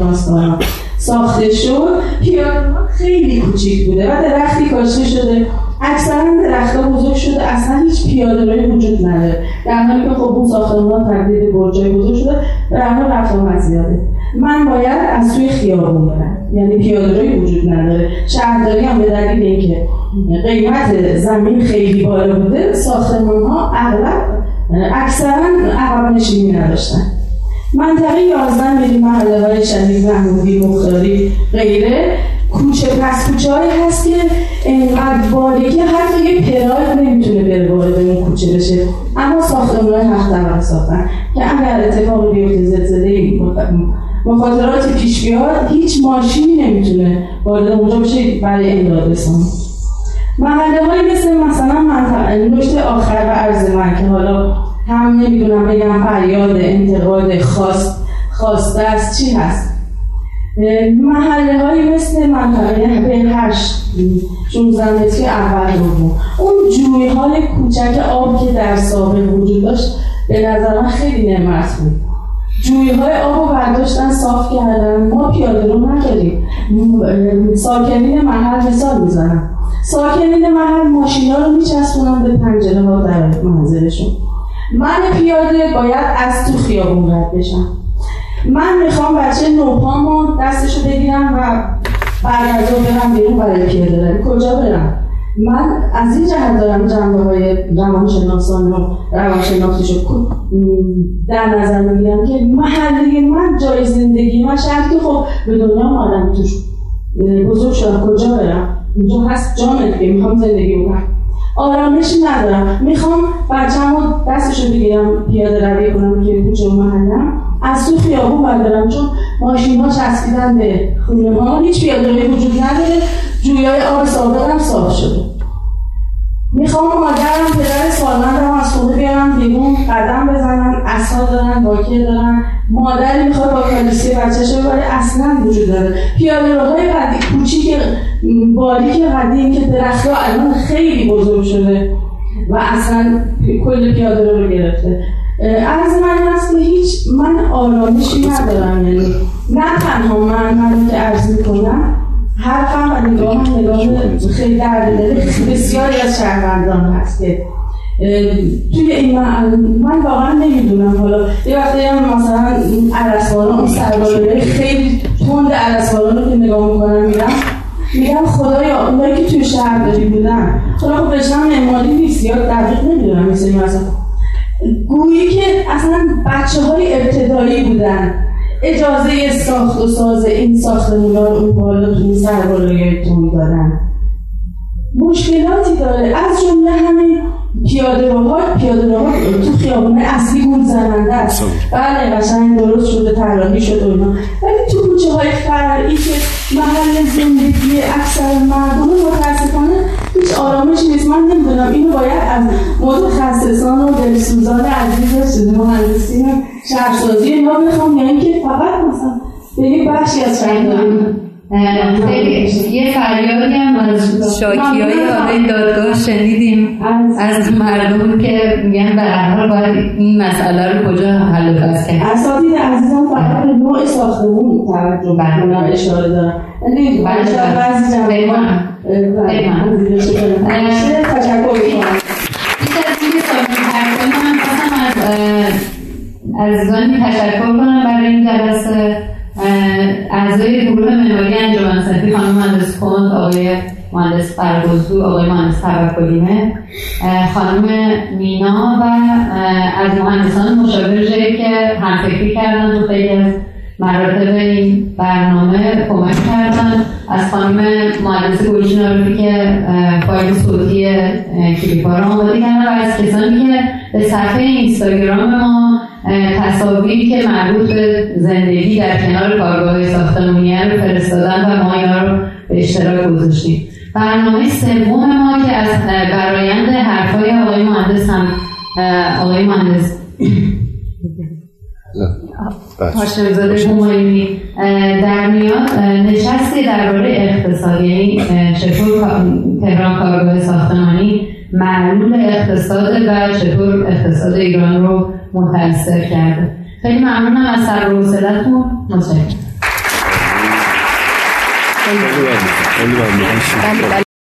ساخته شد پیاده خیلی کوچیک بوده. و درختی کاشته شده اکثرا درختها بزرگ شده اصلا هیچ پیاده وجود نداره. در حالی که خب اون ساختمان تبدیل به برجای بزرگ شده در حال رفت زیاده. من باید از توی خیابون برم. یعنی پیاده وجود نداره. شهرداری هم به دلیل اینکه قیمت زمین خیلی بالا بوده ساختمان ها اغلب اکثرا عقب نشینی نداشتن. منطقه 11 میلی محله های شدید محمودی مختاری غیره. کوچه پس کوچه هایی هست که انقدر باله که حتی یه پراید نمی‌تونه بره وارد اون کوچه بشه. اما ساختمان های حق طبقه ساختن که اگر اتفاق بیفته زلزله مخاطرات پیش بیاد هیچ ماشینی نمی‌تونه وارد اونجا بشه برای امداد رسانی محله های مثل مثلا منطقه آخر و عرض من که حالا هم نمی‌دونم بگم فریاد انتقاد خواست خواسته است چی هست؟ محله های مثل منطقه هشت 16 متری اول رو اون جوی های کوچک آب که در سابق وجود داشت به نظر من خیلی نعمت بود. جوی های آب رو برداشتن صاف کردن. ما پیاده رو نداریم. ساکنین محل مثال می‌زنم. ساکنین محل ماشینا رو میچسبونن به پنجره ها در منزلشون. من پیاده باید از تو خیابون رد بشم. من می‌خوام بچه نوپامو دستشو بگیرم و بعد از اون برم بیرون برای پیاده روی کجا برم؟ من از این جهت دارم جنبه های روانشناسان و روانشناختیشو در نظر می‌گیرم که محلی من جای زندگی من شاید که خب به دنیا آدم توش. بزرگ شدم. کجا برم؟ اینجا هست. جامعه دیگه. می‌خوام زندگی بکنم. آرامش ندارم. می‌خوام بچه‌مو دستشو بگیرم پیاده روی کنم توی کوچه محلم. از تو خیابون بردارم چون ماشین ها چسبیدن به خونه ها هیچ پیاده وجود نداره. جویای آب سابقم صاف شده. می‌خوام مادرم پدر سالمندم از خونه بیارم بیرون قدم بزنن اصلا دارن باکه دارن. مادری می‌خواد با کالیسی بچهش ببره اصلا وجود داره پیاده روهای قدیم کوچیک باریک قدیم که درختها الان خیلی بزرگ شده و اصلا کل پیاده رو گرفته. از من هست که هیچ من آرامشی ندارم یعنی نه تنها من من که عرض می‌کنم حرفم و نگاه نگاه خیلی درد بسیاری از شهروندان هست که توی این من, من واقعا نمی‌دونم. حالا یه وقتی هم مثلا این عرصواران اون سرباره خیلی تند عرصواران رو که نگاه می‌کنم میرم میگم خدایا اونایی که توی شهرداری بودن حالا خب رشتم معماری نیست یا دقیق نمی‌دونم مثل مثلا گویی که اصلا بچه های ابتدایی بودن. اجازه ساخت و ساز این ساختمون رو اون بالا تو این سربالایتون دادن. مشکلاتی داره. از جمله همین پیاده روها پیاده روها تو خیابونه اصلی گول زننده است. بله قشنگ درست شده طراحی شده اینا. ولی تو کوچه های فرعی که محل زندگی اکثر مردم متاسفانه هیچ آرامش نیست. من نمی‌دونم. اینو باید از متخصصان و دلسوزان عزیز مهندسی شهرسازی اینا بخوام. یعنی که فقط مثلا به یک بخشی از شهرداری یه فریادی هم از شاکی های آقای دادگاه شنیدیم از مردم که میگن به هر باید این مسئله رو کجا حل و فصل کرد؟ اساتید عزیزم فقط به نوع ساختمون توجه کنم اشاره دارم یعنی بعضی جمعه از عزیزانی تشکر کنم برای این جلسه. اعضای گروه منوری انجمن صنفی خانم مهندس کند آقای مهندس برگزدو آقای مهندس توکلیمه خانم مینا و از مهندسان مشاور که همفکری کردن و خیلی از مراتب این برنامه کمک کردن. از خانم مهندس گلچین که فایل صوتی کلیپ ها رو آماده کردن و از کسانی که به صفحه اینستاگرام ما تصاویری که مربوط به زندگی در کنار کارگاه ساختمانی رو فرستادن و ما اینا رو به اشتراک گذاشتیم. برنامه سوم ما که از برایند حرفای آقای مهندس هم آقای مهندس. هاشمزاده همایونی در میاد نشستی درباره اقتصاد یعنی چطور تهران کارگاه ساختمانی معلول اقتصاد و چطور اقتصاد ایران رو متاثر کرده. خیلی ممنونم از سر و حوصلتون متشکرم.